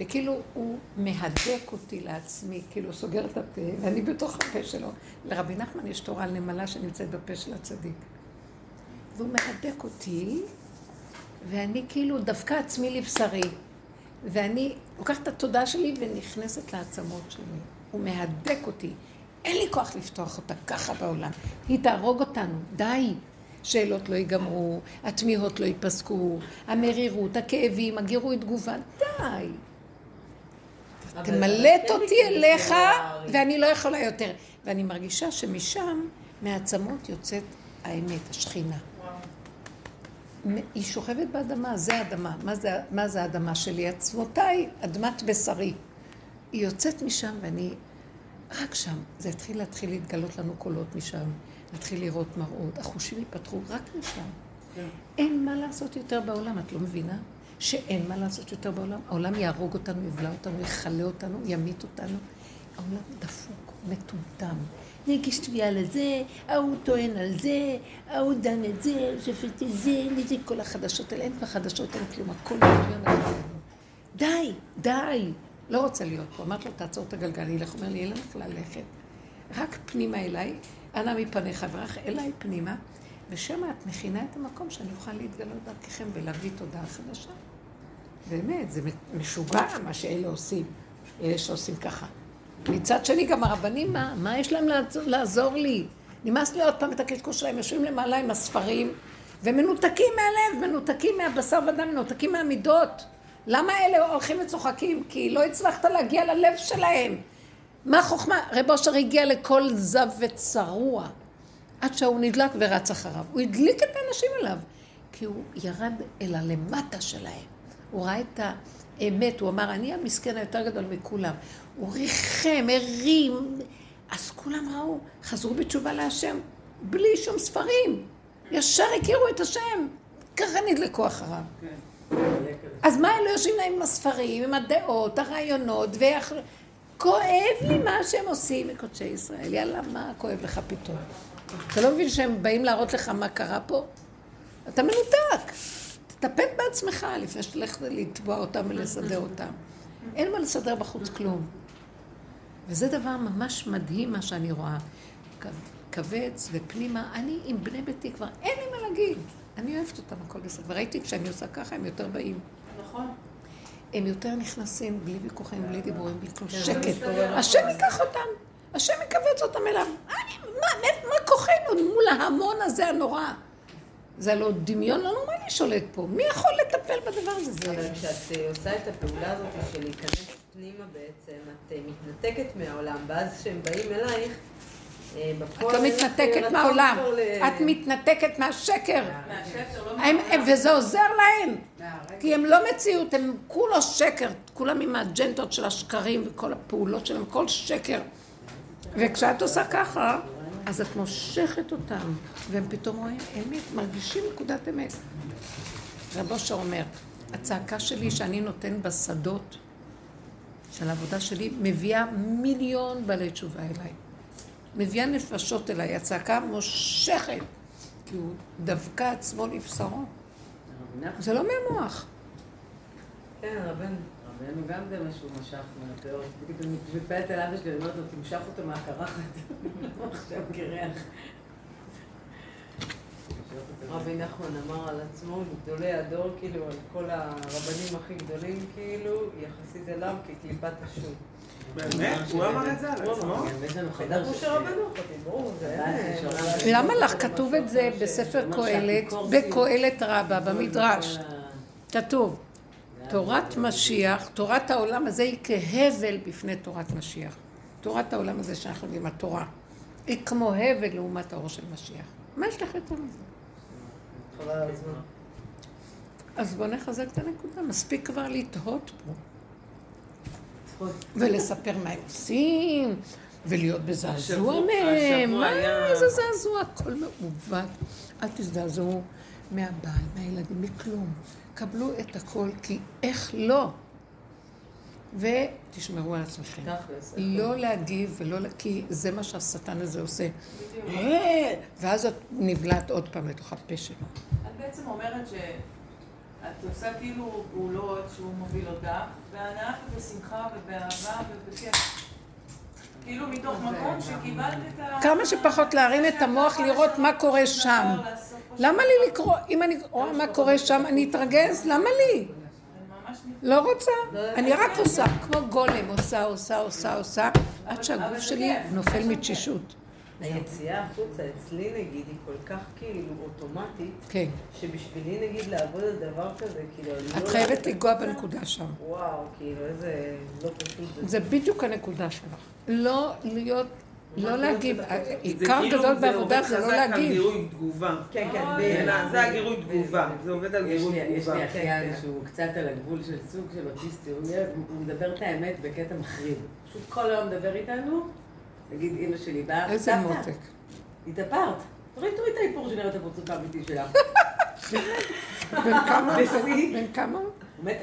וכאילו הוא מהדק אותי לעצמי, כאילו הוא סוגר את הפה, ואני בתוך הפה שלו. לרבי נחמן יש תורה על נמלה שנמצאת בפה של הצדיק. והוא מהדק אותי, ואני כאילו דווקא עצמי לבשרי. ואני לוקחת את התודעה שלי ונכנסת לעצמות שלי. הוא מהדק אותי. אין לי כוח לפתוח אותה ככה בעולם. היא תהרוג אותנו, די. שאלות לא ייגמרו, התמיהות לא ייפסקו, המרירות, הכאבים, הגירוי תגובה, די. תמלט אותי אליך, ואני לא יכולה יותר. ואני מרגישה שמשם, מהעצמות יוצאת האמת, השכינה. היא שוכבת באדמה, זה האדמה. מה זה, מה זה האדמה שלי? עצמותיי, אדמת בשרי. היא יוצאת משם ואני רק שם. זה התחיל להתחיל להתגלות לנו קולות משם. נתחיל לראות מראות. החושים ייפתחו רק משם. כן. אין מה לעשות יותר בעולם, את לא מבינה? שאין מה לעשות יותר בעולם. העולם יהרוג אותנו, יבלע אותנו, יכלה אותנו, ימית אותנו. העולם דפוק, מטומטם. זה הגיש תביעה לזה, ההוא טוען על זה, ההוא דן את זה, שופט את זה, וזה כל החדשות האלה. אין כבר חדשות, אין כלום, הכל מדויק. די, די. לא רוצה להיות פה. אמרתי לו, תעצור את הגלגל, אני אלך. אומר לי, אין לך ללכת. רק פנימה אליי, אנא מפניך, ורח אליי פנימה, ושם את מכינה את המקום שאני אוכל להתגלות דרככם ולהביא תודעה חדשה. באמת, זה משוגע מה שאלה עושים, אלה שעושים ככה. מצד שני, גם הרבנים, מה, מה יש להם לעזור, לעזור לי? נמאס לי עוד פעם את הקשקוש שלהם, יושבים למעלה עם הספרים, ומנותקים מהלב, מנותקים מהבשר ודם, מנותקים מהמידות. למה אלה הולכים וצוחקים? כי לא הצלחת להגיע ללב שלהם. מה החוכמה? רב אושר הגיע לכל זב וצרוע, עד שהוא נדלק ורץ אחריו. הוא הדליק את האנשים עליו, כי הוא ירד אל הלמטה שלהם. הוא ראה את האמת, הוא אמר, אני המסכן היותר גדול מכולם. הוא ריחם, הרים, אז כולם ראו, חזרו בתשובה להשם, בלי שום ספרים. ישר הכירו את השם, ככה נדלקו אחריו. אז מה אלה יושבים להם עם הספרים, עם הדעות, הרעיונות, ואיך... כואב לי מה שהם עושים מקודשי ישראל. יאללה, מה כואב לך פתאום? אתה לא מבין שהם באים להראות לך מה קרה פה? אתה מנותק. תטפל בעצמך לפני שתלך לתבוע אותם ולסדר אותם. אין מה לסדר בחוץ כלום. וזה דבר ממש מדהים מה שאני רואה. כווץ ופנימה, אני עם בני ביתי כבר, אין לי מה להגיד. אני אוהבת אותם, הכל בסדר. וראיתי כשאני עושה ככה, הם יותר באים. הם יותר נכנסים בלי ויכוחים, בלי דיבורים, בלי כלום שקט. השם ייקח אותם, השם יקבץ אותם אליו. מה כוחנו מול ההמון הזה הנורא? זה הלא דמיון לא נורמלי שולט פה. מי יכול לטפל בדבר הזה? אבל כשאת אה, עושה את הפעולה הזאת של להיכנס פנימה בעצם, את אה, מתנתקת מהעולם, ואז כשהם באים אלייך, את לא מתנתקת מהעולם, את מתנתקת מהשקר. וזה עוזר להם. כי הם לא מציאות, הם כולו שקר. כולם עם האג'נדות של השקרים וכל הפעולות שלהם, כל שקר. וכשאת עושה ככה, אז את מושכת אותם, והם פתאום רואים אמת, מרגישים נקודת אמת. רב אושר אומר, הצעקה שלי שאני נותן בשדות של העבודה שלי, מביאה מיליון בעלי תשובה אליי. מביאה נפשות אליי, הצעקה מושכת, כי הוא דווקא עצמו לבשרו. זה לא מהמוח. כן, רבנו. רבנו גם זה משהו משך אני מתפלאת על אבא שלי, אני אומרת לו, תמשך אותו מהקרחת. עכשיו קרח. רבי נחמן אמר על עצמו, גדולי הדור, כאילו, על כל הרבנים הכי גדולים, כאילו, יחסית אליו כקליפת השוק. באמת? הוא אמר את זה על עצמו? למה לך? כתוב את זה בספר קהלת, בקהלת רבה, במדרש. כתוב, תורת משיח, תורת העולם הזה היא כהבל בפני תורת משיח. תורת העולם הזה שאנחנו יודעים, התורה, היא כמו הבל לעומת האור של משיח. מה יש לך יותר מזה? אז בואו נחזק את הנקודה, מספיק כבר לתהות פה. ולספר מה הם עושים, ולהיות בזעזוע מהם. מה, איזה זעזוע? הכל מעוות. אל תזדעזעו מהבעל, מהילדים, מכלום. קבלו את הכל, כי איך לא? ותשמרו על עצמכם. לא להגיב ולא... כי זה מה שהשטן הזה עושה. אה, ואז את נבלעת עוד פעם לתוך הפה שלו. את בעצם אומרת ש... את עושה כאילו פעולות שהוא מוביל אותך, בהנאה ובשמחה ובאהבה ובכיף. כאילו מתוך מקום שקיבלת את ה... כמה שפחות להרים את המוח לראות מה קורה שם. למה לי לקרוא, אם אני רואה מה קורה שם, אני אתרגז? למה לי? לא רוצה. אני רק עושה, כמו גולם, עושה, עושה, עושה, עושה, עד שהגוף שלי נופל מתשישות. היציאה החוצה אצלי נגיד היא כל כך כאילו אוטומטית, כן. שבשבילי נגיד לעבוד על דבר כזה, כאילו לא... את חייבת לנגוע בנקודה שם. וואו, כאילו איזה לא פשוט. זה בדיוק הנקודה שלך. לא להיות, לא להגיב. עיקר גדול בעבודה זה לא להגיב. זה כאילו גירוי תגובה. כן, כן. זה הגירוי תגובה. זה עובד על גירוי תגובה. יש לי אחיין שהוא קצת על הגבול של סוג של אוטיסטי, הוא מדבר את האמת בקטע מחריד. פשוט כל היום מדבר איתנו. נגיד אימא שלי באה, איזה מותק. התאפרת. תראי, תראי את האיפור שנראה את הפרצוף האמיתי שלך. בן כמה? בן כמה?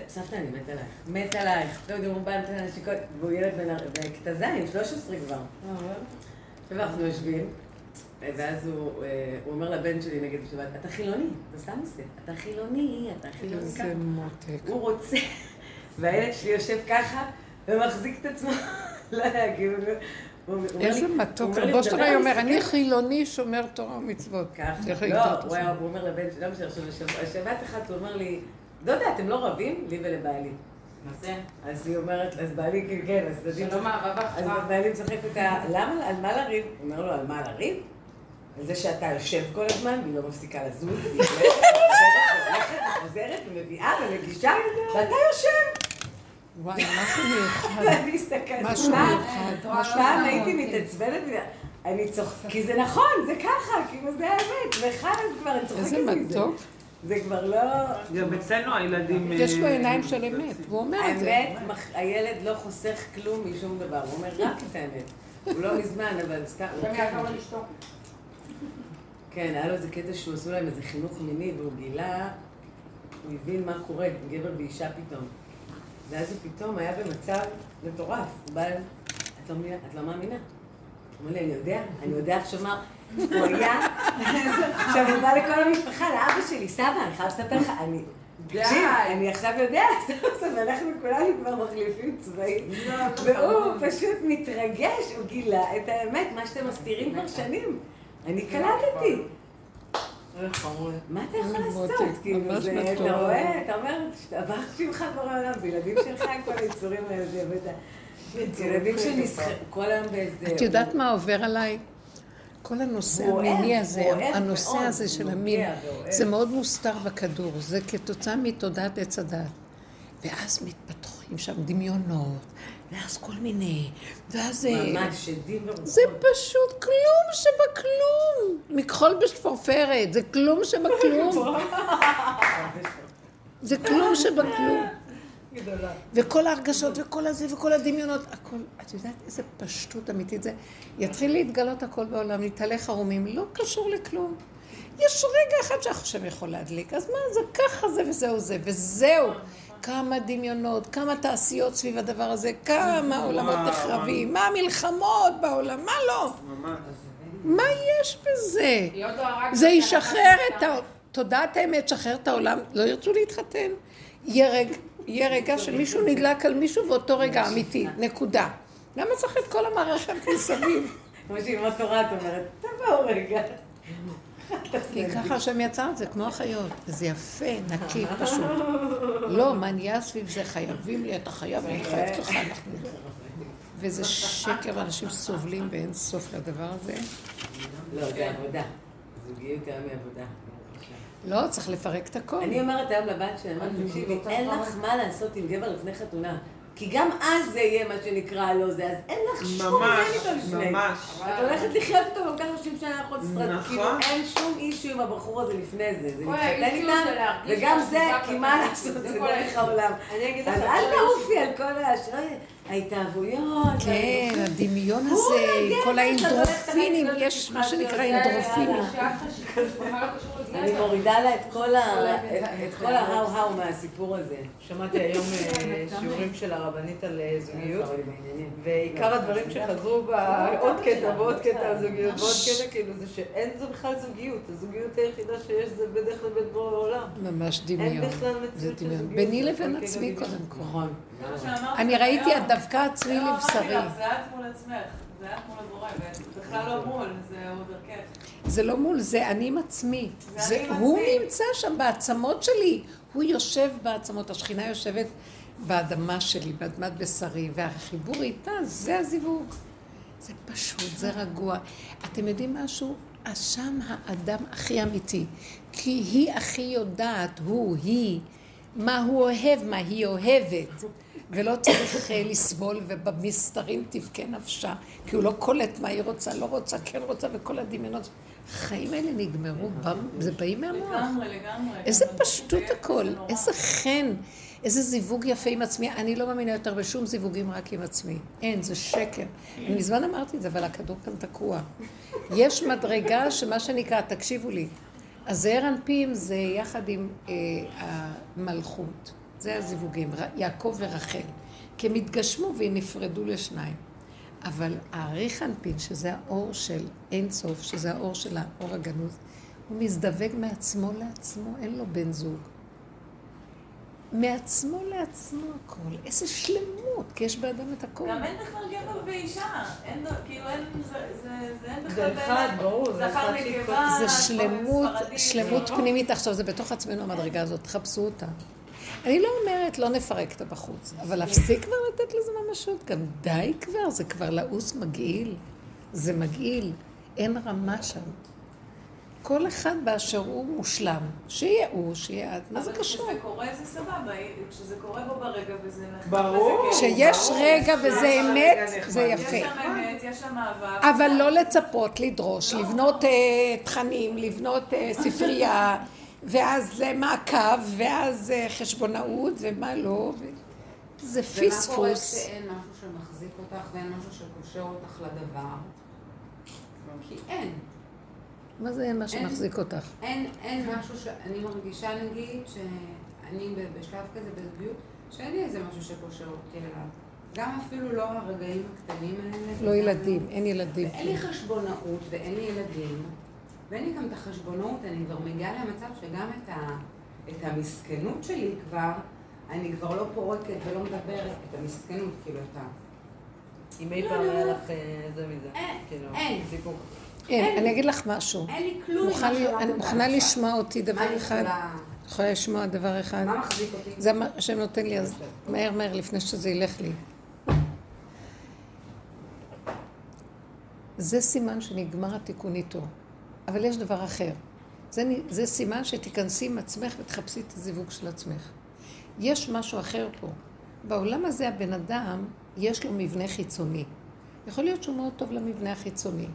סבתא, אני מת עלייך. מת עלייך. לא יודע, הוא בא לתת נשיקות, והוא ילד בכיתה ז', 13 כבר. עכשיו אנחנו יושבים, ואז הוא אומר לבן שלי, נגיד, בשבת, אתה חילוני, זה סתם עושה. אתה חילוני, אתה חילוני. איזה מותק. הוא רוצה... והילד שלי יושב ככה, ומחזיק את עצמו, לא להגיב. איזה מתוק. רבו "דבר, שלך אומר, תסתכל." אני חילוני שומר תורה ומצוות. ככה, לא, הוא אומר לבן שלי, לא משנה, שבת אחת הוא אומר לי, דודה, אתם לא רבים? לי ולבעלי. מה זה? אז היא אומרת, אז בעלי, כן, כן, אז דודים... שלום אהבה אז. בעלי משחק אותה, למה, על מה לריב? הוא אומר לו, על מה לריב? על זה שאתה יושב כל הזמן והיא לא מפסיקה לזוז, והיא הולכת וחוזרת ומביאה ומגישה, ואתה יושב. וואי, משהו מיוחד. ואני מסתכלת, משהו מיוחד. פעם. הייתי מתעצבנת, אני צוחקת, כי זה נכון, זה ככה, כאילו זה האמת, וחלאס כבר, אני צוחקת איזה מזה. מתוק. זה כבר לא... גם אצלנו הילדים... יש לו אה, עיניים של אמת, והוא אומר את זה. האמת, הילד לא חוסך כלום משום דבר, הוא אומר רק את האמת. הוא לא מזמן, אבל סתם... לאשתו. כן, היה לו איזה קטע שהוא עשו להם איזה חינוך מיני, והוא גילה, הוא הבין מה קורה, גבר ואישה פתאום. ואז הוא פתאום היה במצב מטורף. הוא בא אליהם, את לא? את לא מאמינה? הוא אומר לי, אני יודע, אני יודע עכשיו מה... הוא היה, עכשיו הוא בא לכל המשפחה, לאבא שלי, סבא, אני חייב לספר לך, אני... תקשיב, אני עכשיו יודע, סוף סוף, אנחנו כולנו כבר מחליפים צבעים. והוא פשוט מתרגש, הוא גילה את האמת, מה שאתם מסתירים כבר שנים. אני קלטתי. מה אתה יכול לעשות? כאילו, זה-. אתה רואה, אתה אומר, עבר שמך בורא עולם, וילדים שלך, כל היצורים האלה, ילדים שנסחרו כל היום באיזה... את יודעת מה עובר עליי? כל הנושא המיני הזה, הנושא הזה של המין. זה מאוד מוסתר בכדור, זה כתוצאה מתודעת עץ הדת. ואז מתפתחים שם דמיונות, ואז כל מיני, ואז... אה, ממש שדים ורוחות. זה פשוט כלום שבכלום. מכחול בשפורפרת, זה כלום שבכלום. זה כלום שבכלום. וכל ההרגשות וכל הזה וכל הדמיונות, הכל, את יודעת איזה פשטות אמיתית זה? יתחיל להתגלות הכל בעולם, להתהלך ערומים, לא קשור לכלום. יש רגע אחד שהחושב יכול להדליק, אז מה זה ככה זה וזהו זה, וזהו. כמה דמיונות, כמה תעשיות סביב הדבר הזה, כמה עולמות נחרבים, מה המלחמות בעולם, מה לא? מה יש בזה? לא זה ישחרר את ה... תודעת האמת, שחרר את העולם, לא ירצו להתחתן. יהיה רגע, יהיה רגע שמישהו נדלק על מישהו באותו רגע אמיתי, נקודה. למה צריך את כל המערכת מסביב? כמו שאמא תורה, את אומרת, תבואו רגע. כי ככה השם יצר את זה, כמו החיות. וזה יפה, נקי, פשוט. לא, מה נהיה סביב זה? חייבים לי, אתה חייב אני חייבת לך, אנחנו... וזה שקר, ואנשים סובלים באין סוף לדבר הזה. לא, זה עבודה. זוגיות היום היא עבודה. לא, צריך לפרק את הכל. אני אומרת היום לבת שלי, תקשיבי, אין לך מה לעשות עם גבר לפני חתונה. כי גם אז זה יהיה מה שנקרא לא זה, אז אין לך שום ממש, עניין איתו לפני. ממש. את הולכת לחיות איתו גם ככה 30 שנה לסרט. נכון. כאילו אין שום אישו עם הבחור הזה לפני זה. זה כל מתחתן איתם, וגם זה, כי מה לעשות, זה כל דרך. העולם. אני אגיד לך, אז כל אל האישיות- תעופי על כל האשראי, ההתאהבויות. כן, הדמיון הזה, כל האינדרופינים, יש מה שנקרא אינדרופינים. בכלל לא. אני מורידה לה את כל ההאו-האו מהסיפור הזה. שמעתי היום אה, שיעורים של הרבנית על אה, זוגיות, בעניינים. ועיקר הדברים שחזרו בעוד קטע ועוד קטע על זוגיות ועוד קטע כאילו זה שאין זה בכלל זוגיות, הזוגיות היחידה שיש זה בדרך לבין בורא העולם. ממש אין דמיון. בכלל זה מציאות של. זוגיות. ביני לבין הכל עצמי כאילו קודם כל. נכון. אני ראיתי. את דווקא עצמי לבשרי. זה את מול עצמך, זה את מול הבורא, וזה בכלל לא מול, זה עוד דרכך. זה לא מול, זה אני עם עצמי. זה זה, אני עם הוא. נמצא שם בעצמות שלי. הוא יושב בעצמות, השכינה יושבת באדמה שלי, באדמת בשרי, והחיבור איתה, זה הזיווג. זה פשוט, זה רגוע. אתם יודעים משהו? אז שם האדם הכי אמיתי. כי היא הכי יודעת, הוא, היא, מה הוא אוהב, מה היא אוהבת. ולא צריך אה, לסבול, ובמסתרים תבכה נפשה, כי הוא לא קולט מה היא רוצה, לא רוצה, כן רוצה, וכל הדמיונות. החיים האלה נגמרו, זה באים מהמוח. לגמרי, לגמרי. איזה פשטות הכל. איזה חן, איזה זיווג יפה עם עצמי. אני לא מאמינה יותר בשום זיווגים רק עם עצמי. אין, זה שקר. אני מזמן אמרתי את זה, אבל הכדור כאן תקוע. יש מדרגה שמה שנקרא, תקשיבו לי, הזעיר אנפין זה יחד עם אה, המלכות. זה הזיווגים, יעקב ורחל. כי הם התגשמו והם נפרדו לשניים. אבל האריך אנפין, שזה האור של אין סוף, שזה האור של האור הגנוז, הוא מזדווג מעצמו לעצמו, אין לו בן זוג. מעצמו לעצמו הכל. איזה שלמות, כי יש באדם את הכל. גם אין בכלל גבר ואישה, אין, כאילו אין, זה, זה, זה אין בכלל זה אחד, ברור, זה זכר אחד נקבה, זה שלמות, שלמות? פנימית. עכשיו, זה בתוך עצמנו המדרגה הזאת, תחפשו אותה. אני לא אומרת, לא נפרק את הבחוץ, אבל להפסיק כבר לתת לזה ממשות. גם די כבר, זה כבר לעוס מגעיל. זה מגעיל. אין רמה שם. כל אחד באשר הוא מושלם. שיהיה הוא, שיהיה את, מה זה אבל קשור? כשזה קורה זה סבבה, כשזה קורה בו ברגע וזה ברור. כשיש רגע וזה אמת. זה יש יפה. שם אמת, יש שם אהבה. אבל לא לצפות, לדרוש, לבנות אה, תכנים, לבנות אה, ספרייה, ואז מעקב, ואז אה, חשבונאות, ומה לא. ו... זה ומה קורה פספוס. כשאין משהו שמחזיק אותך ואין משהו שקושר אותך לדבר? כי אין. מה זה אין מה שמחזיק אותך? אין, אין משהו שאני מרגישה נגיד שאני ב- בשלב כזה בזוגיות, שאין לי איזה משהו שקושר אותי אליו. גם אפילו לא הרגעים הקטנים האלה. לא ילדים, אין ילדים. ואין לי חשבונאות ואין לי ילדים, ואין לי גם את החשבונאות, אני כבר מגיעה למצב שגם את, ה, את המסכנות שלי כבר, אני כבר לא פורקת ולא מדברת, את המסכנות, כאילו, את ה... אם אי לא, פעם לא, היה לא. לך אה, זה מזה. אין, כאילו, אין. סיפור. אין, אני אגיד לך משהו. אין לי כלום אני מוכנה. לשמוע אותי דבר אחד. יכולה... יכולה לשמוע דבר אחד. מה מחזיק אותי? זה מה השם נותן לי, אז מהר מהר לפני שזה ילך לי. זה סימן שנגמר התיקון איתו. אבל יש דבר אחר. זה, זה סימן שתיכנסי עם עצמך ותחפשי את הזיווג של עצמך. יש משהו אחר פה. בעולם הזה הבן אדם, יש לו מבנה חיצוני. יכול להיות שהוא מאוד טוב למבנה החיצוני.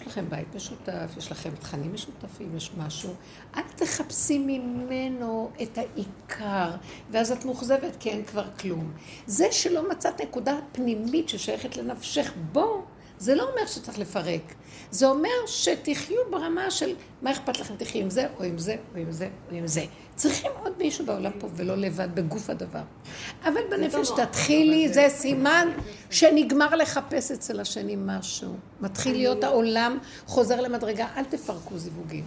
יש לכם בית משותף, יש לכם תכנים משותפים, יש משהו. אל תחפשי ממנו את העיקר, ואז את מאוכזבת כי אין כבר כלום. זה שלא מצאת נקודה פנימית ששייכת לנפשך בו, זה לא אומר שצריך לפרק. זה אומר שתחיו ברמה של מה אכפת לכם, תחיו עם זה, או עם זה, או עם זה, או עם זה. צריכים עוד מישהו בעולם פה ולא לבד בגוף הדבר. אבל בנפש תתחילי, זה סימן שנגמר לחפש אצל השני משהו. מתחיל להיות העולם חוזר למדרגה, אל תפרקו זיווגים.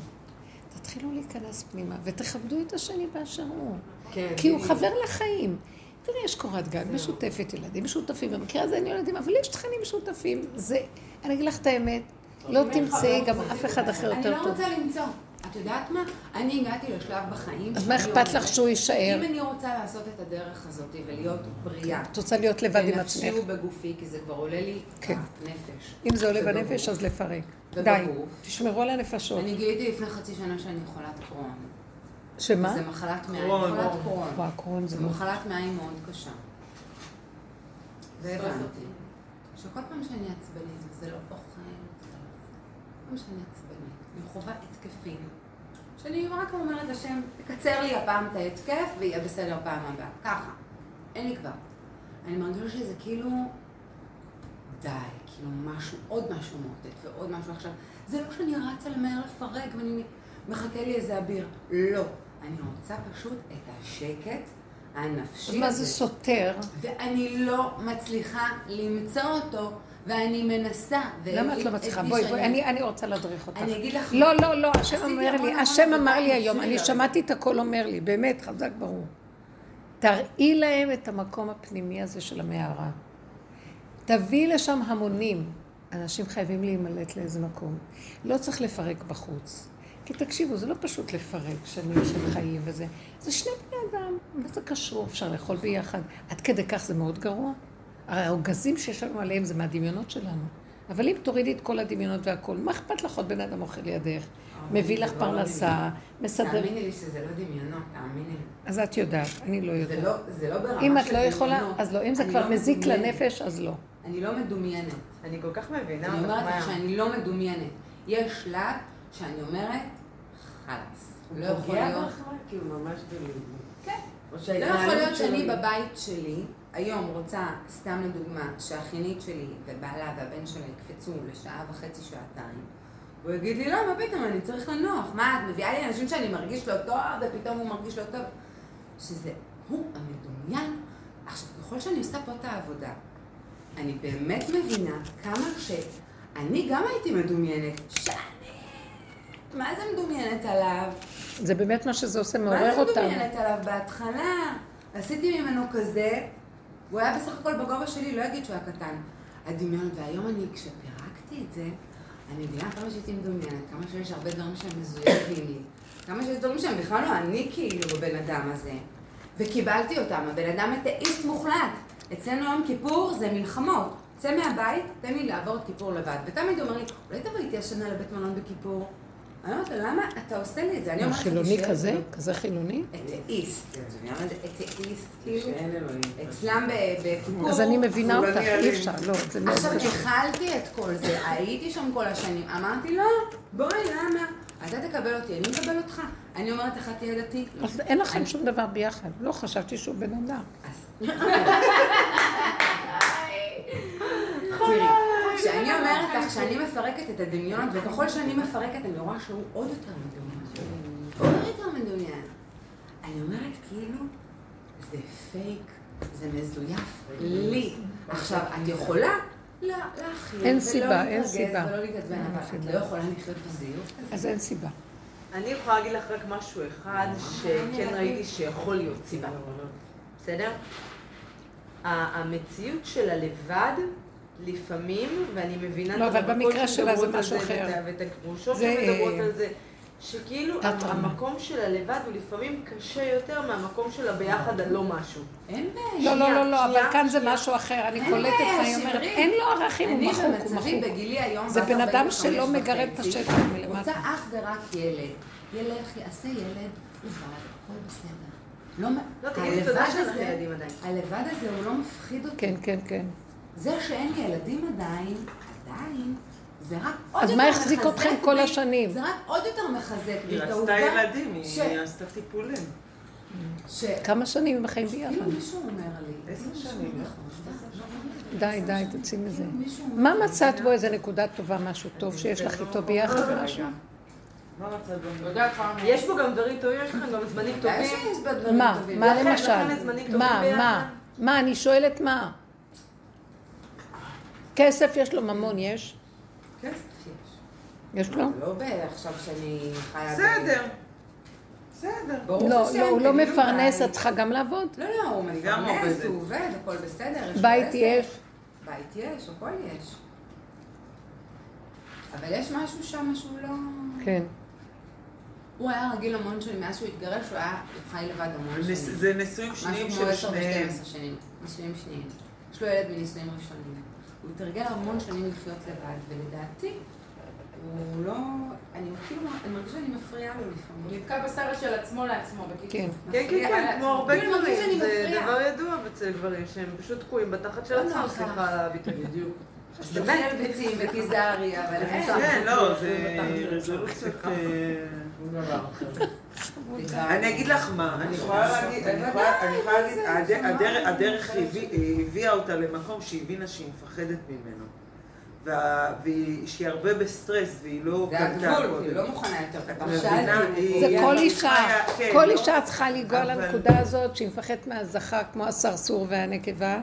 תתחילו להיכנס פנימה ותכבדו את השני באשר הוא. כן. כי הוא חבר לחיים. תראי, יש קורת גג משותפת, ילדים משותפים, במקרה הזה אין ילדים, אבל יש תכנים משותפים. זה, אני אגיד לך את האמת, לא תמצאי גם אף אחד אחר אני יותר לא טוב. רוצה למצוא. את יודעת מה? אני הגעתי לשלב בחיים... אז מה אכפת לך שהוא יישאר? אם אני רוצה לעשות את הדרך הזאת ולהיות בריאה, את רוצה להיות לבד עם בנפשי עצמך. ובגופי, כי זה כבר עולה לי כן. בנפש. אם זה עולה. בנפש, אז לפרק. די, תשמרו על הנפשות. אני גיליתי לפני חצי שנה שאני חולת קרון. שמה? זה מחלת מעיים, קרון. מחלת קרון זה לא... מחלת מעיים מאוד קשה. והבנתי שכל פעם שאני עצבנית, וזה לא אוכל, לא. כל פעם שאני עצבנית, אני חווה התקפים. שאני רק אומרת לשם, תקצר לי הפעם את ההתקף ויהיה בסדר פעם הבאה. ככה. אין לי כבר. אני מרגישה שזה כאילו... די, כאילו משהו, עוד משהו מוטט ועוד משהו עכשיו. זה לא שאני רצה למהר לפרק ואני מחכה לי איזה אביר. לא. אני רוצה פשוט את השקט הנפשי אז מה. זה סותר? ואני לא מצליחה למצוא אותו, ואני מנסה. למה את לא מצליחה? בואי, בואי, אני אני רוצה להדריך אותך. אני אגיד לך... לא, לא, לא, השם אומר לי, השם אמר לי היום, אני שמעתי את הכל אומר לי, באמת, חזק ברור. תראי להם את המקום הפנימי הזה של המערה. תביאי לשם המונים. אנשים חייבים להימלט לאיזה מקום. לא צריך לפרק בחוץ. כי תקשיבו, זה לא פשוט לפרק שנים של חיים וזה. זה שני בני אדם, מה זה קשור? אפשר לאכול ביחד. עד כדי כך זה מאוד גרוע. הרי האוגזים שיש לנו עליהם זה מהדמיונות שלנו. אבל אם תורידי את כל הדמיונות והכל, מה אכפת לך עוד בן אדם אוכל לידך? מביא לך לא פרנסה, מסדר... תאמיני לי שזה לא דמיונות, תאמיני לי. אז את יודעת, אני לא יודעת. לא, זה לא ברמה אם את של לא יכולה, דמיונות. אז לא. אם זה כבר לא מזיק. לנפש, אז לא. אני לא מדומיינת. אני כל כך מבינה אני אומרת. לך שאני לא מדומיינת. יש שלב שאני אומרת, חלאס. לא יכול להיות... כי הוא ממש דמיוני. כן. לא יכול להיות שאני בבית שלי, היום רוצה, סתם לדוגמה, שהאחיינית שלי ובעלה והבן שלה יקפצו לשעה וחצי, שעתיים, והוא יגיד לי, לא, מה פתאום, אני צריך לנוח. מה, את מביאה לי אנשים שאני מרגיש לא טוב, ופתאום הוא מרגיש לא טוב? שזה הוא המדומיין. עכשיו, ככל שאני עושה פה את העבודה, אני באמת מבינה כמה שאני גם הייתי מדומיינת. שאני מה זה מדומיינת עליו? זה באמת מה שזה עושה, מה מעורר זה אותנו. מדומיינת עליו בהתחלה? עשיתי ממנו כזה, הוא היה בסך הכל בגובה שלי, לא אגיד שהוא היה קטן. הדמיון, והיום אני, כשפירקתי את זה, אני מבינה כמה שהייתי מדומיינת, כמה שיש הרבה דברים שהם מזויפים לי, כמה שיש דברים שהם בכלל לא אני כאילו בבן אדם הזה. וקיבלתי אותם, הבן אדם אתאיסט מוחלט. אצלנו יום כיפור זה מלחמות. צא מהבית, תן לי לעבור את כיפור לבד. ותמיד הוא אומר לי, אולי תבואי איתי השנה לבית מלון בכיפור? אני אומרת לו, למה אתה עושה לי את זה? אני אומרת לך, חילוני כזה? בבית." כזה חילוני? אתאיסט. אתאיסט, כאילו? אצלם ב- בכיפור. אז אני מבינה אותך, אי. אפשר, לא, זה מאוד עכשיו. הכלתי את כל זה, הייתי שם כל השנים. אמרתי, לא, בואי, למה? אתה תקבל אותי, אני מקבל אותך. אני אומרת לך, תהיה דתי. אז אין לכם שום דבר ביחד. לא, חשבתי שהוא בן אדם. תראי, כשאני אומרת לך שאני מפרקת את הדמיון, וככל שאני מפרקת, אני רואה שהוא עוד יותר מדומיין. עוד יותר מדומיין. אני אומרת, כאילו, זה פייק, זה מזויף לי. עכשיו, את יכולה לה- להכיל, אין סיבה, אין סיבה. ולא אבל את. לא יכולה לחיות בזיוף כזה. אז אין סיבה. אני יכולה להגיד לך רק משהו אחד שכן ראיתי שיכול להיות סיבה. בסדר? ה- המציאות של הלבד, לפעמים, ואני מבינה לא, את אבל במקרה שלה זה משהו זה, אחר. ואת הגרושות זה, שמדברות אה, על זה, שכאילו. המקום של הלבד הוא לפעמים קשה יותר מהמקום של הביחד הלא משהו. אין בעיה. לא, לא, לא, לא, אבל כאן זה. משהו אחר. אני קולטת מה היא אומרת. אין לו ערכים, הוא אני מחוק, הוא במצבי מחוק. בגילי היום, זה בן אדם 45 שלא מגרד את השטח מלמטה. רוצה אך ורק ילד. ילך, יעשה ילד, לבד, הכל בסדר. לא, לא, תגידי תודה הלבד שאין לך הזה- ילדים עדיין. הלבד הזה הוא לא מפחיד אותי. כן, כן, כן. זה שאין לי ילדים עדיין, עדיין, זה רק עוד אז יותר מה מחזק החזיק אתכם כל השנים? זה רק עוד יותר מחזק היא רצתה ילדים, היא עשתה טיפולים. כמה שנים הם חיים ביחד? כאילו מישהו אומר לי, עשר מישהו שנים, לא? די, די, תצאי מזה. כאילו מה מצאת בו איזה נקודה טובה, משהו טוב שיש לך איתו ביחד משהו? מה במדינה? יודע כבר מה. יש בו גם דברים טובים, יש לכם גם זמנים טובים. מה? מה למשל? מה? מה? מה? אני שואלת מה? כסף יש לו, ממון יש? כסף יש. יש לו? לא בעכשיו שאני חיה... בסדר. בסדר. לא, לא, הוא לא תגידו מפרנס. את צריכה גם לעבוד. לא, לא, הוא מפרנס. הוא עובד, הכל בסדר. בית. יש? בית יש, הכל יש. אבל יש משהו שם שהוא לא... כן. הוא היה רגיל המון שנים, מאז שהוא התגרש, הוא היה, חי לבד המון שנים. זה נישואים משהו שניים כמו של 10 שניהם. ו-12 שנים, נישואים שניים. יש לו ילד מנישואים ראשונים. הוא התרגל המון שנים לחיות לבד, ולדעתי, הוא לא... אני כאילו, אני מרגישה שאני מפריעה לו הוא לפעמים. נתקע בסרט של עצמו לעצמו, בקיצור. כן. כן, כן, כן, כמו הרבה כאילו, שאני גברים, זה. דבר ידוע אצל גברים, שהם פשוט תקועים בתחת של לא עצמם, סליחה על הביטוי. בדיוק. באמת ביצים וקיזרי, אבל. כן, לא, זה רזולוציות... אני אגיד לך מה, אני יכולה להגיד, הדרך- הדרך הביא- הביאה אותה למקום שהיא הבינה שהיא מפחדת ממנו. וה- והיא- שהיא הרבה בסטרס והיא לא זה קלטה הגבול, היא לא. מוכנה יותר. את זה כל אישה, כן, כל לא- אישה צריכה לנגוע אבל- לנקודה הזאת שהיא מפחדת מהזכה כמו הסרסור והנקבה.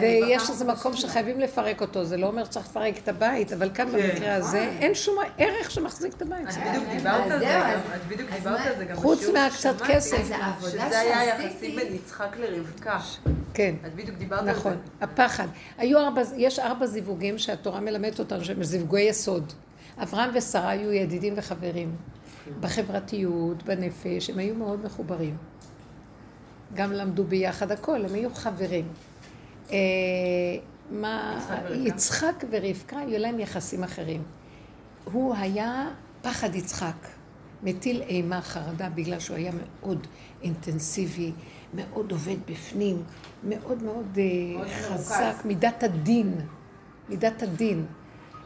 ויש איזה מקום. שחייבים לפרק אותו, זה לא אומר שצריך לפרק את הבית, אבל כאן כן. במקרה הזה נכון. אין שום ערך שמחזיק את הבית. את אה, בדיוק אה, דיברת על זה, את בדיוק דיברת על זה גם חוץ מהקצת כסף. שזה היה יחסי בין יצחק לרבקה. כן. את בדיוק דיברת על זה. נכון, הפחד. יש ארבע זיווגים שהתורה מלמדת אותנו שהם זיווגי יסוד. אברהם ושרה היו ידידים וחברים. בחברתיות, בנפש, הם היו מאוד מחוברים. גם למדו ביחד הכל, הם היו חברים. אה, מה, יצחק ורבקה. היו להם יחסים אחרים. הוא היה פחד יצחק, מטיל אימה, חרדה, בגלל שהוא היה מאוד אינטנסיבי, מאוד עובד בפנים, מאוד מאוד אה, מאוד חזק, מרוכז. מידת הדין, מידת הדין.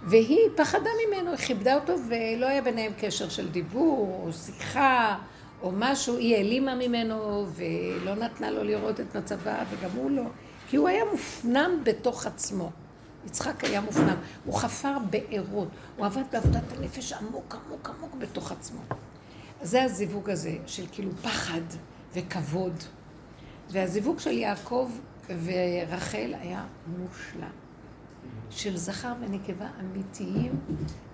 והיא פחדה ממנו, היא כיבדה אותו, ולא היה ביניהם קשר של דיבור, או שיחה, או משהו. היא העלימה ממנו, ולא נתנה לו לראות את מצבה, וגם הוא לא. כי הוא היה מופנם בתוך עצמו. יצחק היה מופנם. הוא חפר בארות, הוא עבד בעבודת הנפש עמוק, עמוק, עמוק בתוך עצמו. אז זה הזיווג הזה, של כאילו פחד וכבוד. והזיווג של יעקב ורחל היה מושלם. של זכר ונקבה אמיתיים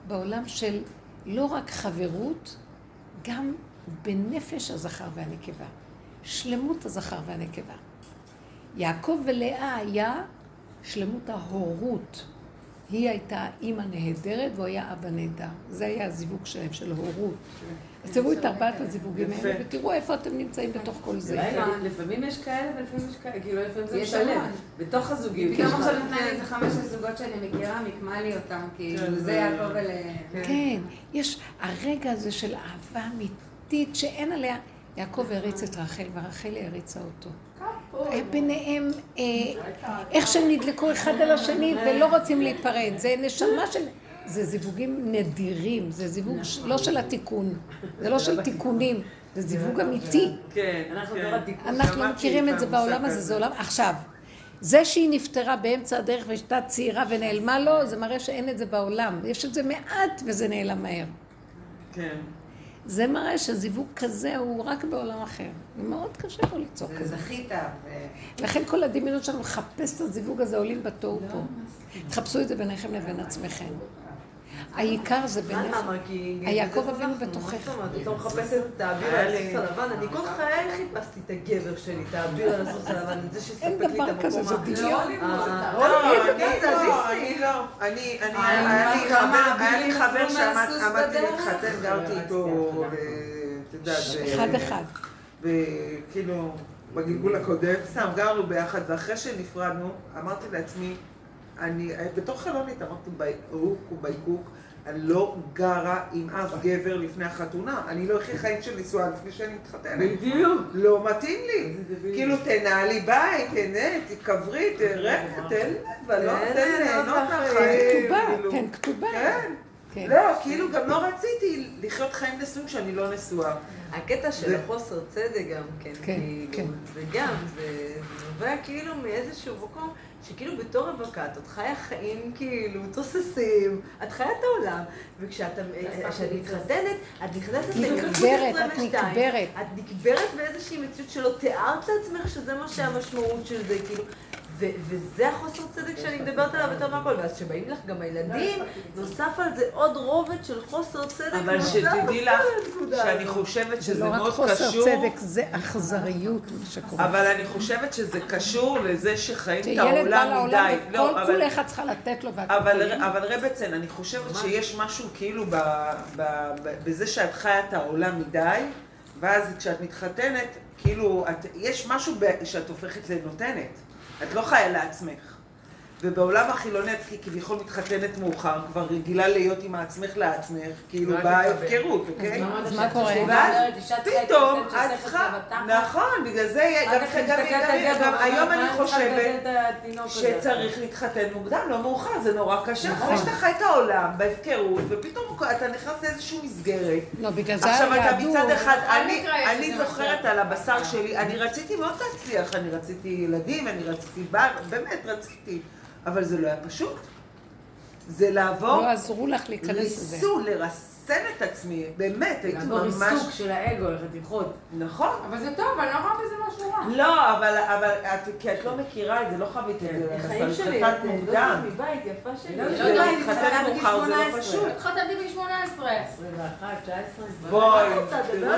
בעולם של לא רק חברות, גם בנפש הזכר והנקבה. שלמות הזכר והנקבה. יעקב ולאה היה שלמות ההורות. היא הייתה אימא נהדרת והוא היה אבא נהדר. זה היה הזיווג שלהם, של הורות. אז תראו את ארבעת הזיווגים האלה. ותראו איפה אתם נמצאים בתוך כל זה. אולי לפעמים יש כאלה ולפעמים יש כאלה, כאילו לפעמים זה. המון. בתוך הזוגיות. פתאום עכשיו לך- לפני איזה חמש הזוגות שאני מכירה, מיקמה לי אותם, כאילו, כן, זה יעקב ול... כן, יש הרגע הזה של אהבה אמיתית שאין עליה. יעקב הריץ את רחל ורחל העריצה אותו. ביניהם, אה, איך שהם נדלקו אחד על השני ולא רוצים להיפרד. זה נשמה של... זה זיווגים נדירים, זה זיווג ש- לא של התיקון, זה לא של תיקונים, זה זיווג אמיתי. כן, אנחנו כן. התיקון. אנחנו לא שמעתי מכירים את זה בעולם הזה. זה עולם... עכשיו, זה שהיא נפטרה באמצע הדרך והייתה צעירה ונעלמה לו, זה מראה שאין את זה בעולם. יש את זה מעט וזה נעלם מהר. כן. זה מראה שזיווג כזה הוא רק בעולם אחר. מאוד קשה פה ליצור כזה. זכית, ו... לכן כל הדמיונות שלנו לחפש את הזיווג הזה עולים בתוהו פה. תחפשו את זה ביניכם לבין עצמכם. העיקר זה? כי... היעקב אבינו בתוכך. מה זאת אומרת? פתאום מחפשת את האביר על הסוס הלבן, אני כל חיי חיפשתי את הגבר שלי, את האביר על הסוס הלבן, את זה שיספק אין לי את דבר המקום. כזה, זה דמיון. לא, לא, אני אני- לא, אני לא. אני, אני, היה לי חבר, שעמדתי? להתחתן, גרתי איתו, ב- את יודעת, אחד אחד. וכאילו, בגלגול הקודם, סתם, גרנו ביחד, ואחרי שנפרדנו, אמרתי לעצמי, אני, בתור חלונית, אמרתי, בירוק ובייקוק, אני לא גרה עם אף גבר לפני החתונה. אני לא אחיה חיים של נישואה לפני שאני מתחתנת. בדיוק. לא מתאים לי. כאילו, תנהלי בית, תהנה, תקברי, תראה, תן לבלות, תן תן ליהנות מהחיים. מהחיים. כתובה, כאילו. כן, כתובה. כן. כן. לא, כאילו, גם לא רציתי לחיות חיים נשואים כשאני לא נשואה. הקטע של החוסר צדק גם כן, כן, כאילו, כן. זה גם, זה זה נובע כאילו מאיזשהו מקום, שכאילו בתור רווקה, את חיה חיים כאילו תוססים, את חיה את העולם, וכשאת אה, מתחתנת, את נכנסת את 22, נקברת. את נקברת באיזושהי מציאות שלא תיארת לעצמך שזה מה שהמשמעות של זה, כאילו. ו- וזה החוסר צדק שאני מדברת עליו יותר מהכל, ואז כשבאים לך גם הילדים, נוסף על זה עוד רובד של חוסר צדק אבל שתדעי לך, שאני. חושבת זה שזה לא רק מאוד חוסר קשור, צדק, זה אכזריות שקורה. אבל אני חושבת שזה קשור לזה שחיים את שילד בא העולם לעולם מדי. לא, וכל אבל- כולך את צריכה לתת לו ואת אבל, רבצן, אני חושבת שיש משהו כאילו ב, ב, ב, בזה שאת חיה את העולם מדי, ואז כשאת מתחתנת, כאילו, את, יש משהו ב, שאת הופכת לנותנת. את לא חיה לעצמך. ובעולם החילוני את כביכול מתחתנת מאוחר, כבר רגילה להיות עם עצמך לעצמך, כאילו בהפקרות, אוקיי? אז מה קורה? ואז פתאום את צריכה. נכון, בגלל זה, גם היום אני חושבת שצריך להתחתן מוקדם, לא מאוחר, זה נורא קשה. נכון. אחרי שאתה חי את העולם בהפקרות, ופתאום אתה נכנס לאיזושהי מסגרת. לא, בגלל זה עכשיו אתה. מצד אחד, אני, זוכרת. על הבשר שלי, אני רציתי מאוד להצליח, אני רציתי ילדים, אני רציתי בר, באמת רציתי, אבל זה לא היה פשוט. זה לעבור, לא עזרו לך להיכנס לזה. ריסון, לרסן את עצמי, באמת, הייתי לעבור ממש... ריסוק של האגו, לחתיכות. נכון. אבל זה טוב, אני לא רואה בזה משהו רע. לא, אבל, אבל את, כי את לא מכירה את זה, לא חווית את זה, החיים אבל שלי, התחתנת מוקדם. מבית, יפה שלי. לא, לא להתחתן מאוחר זה לא פשוט. התחתנתי בגיל 18. 21, 19. בואי? זה לא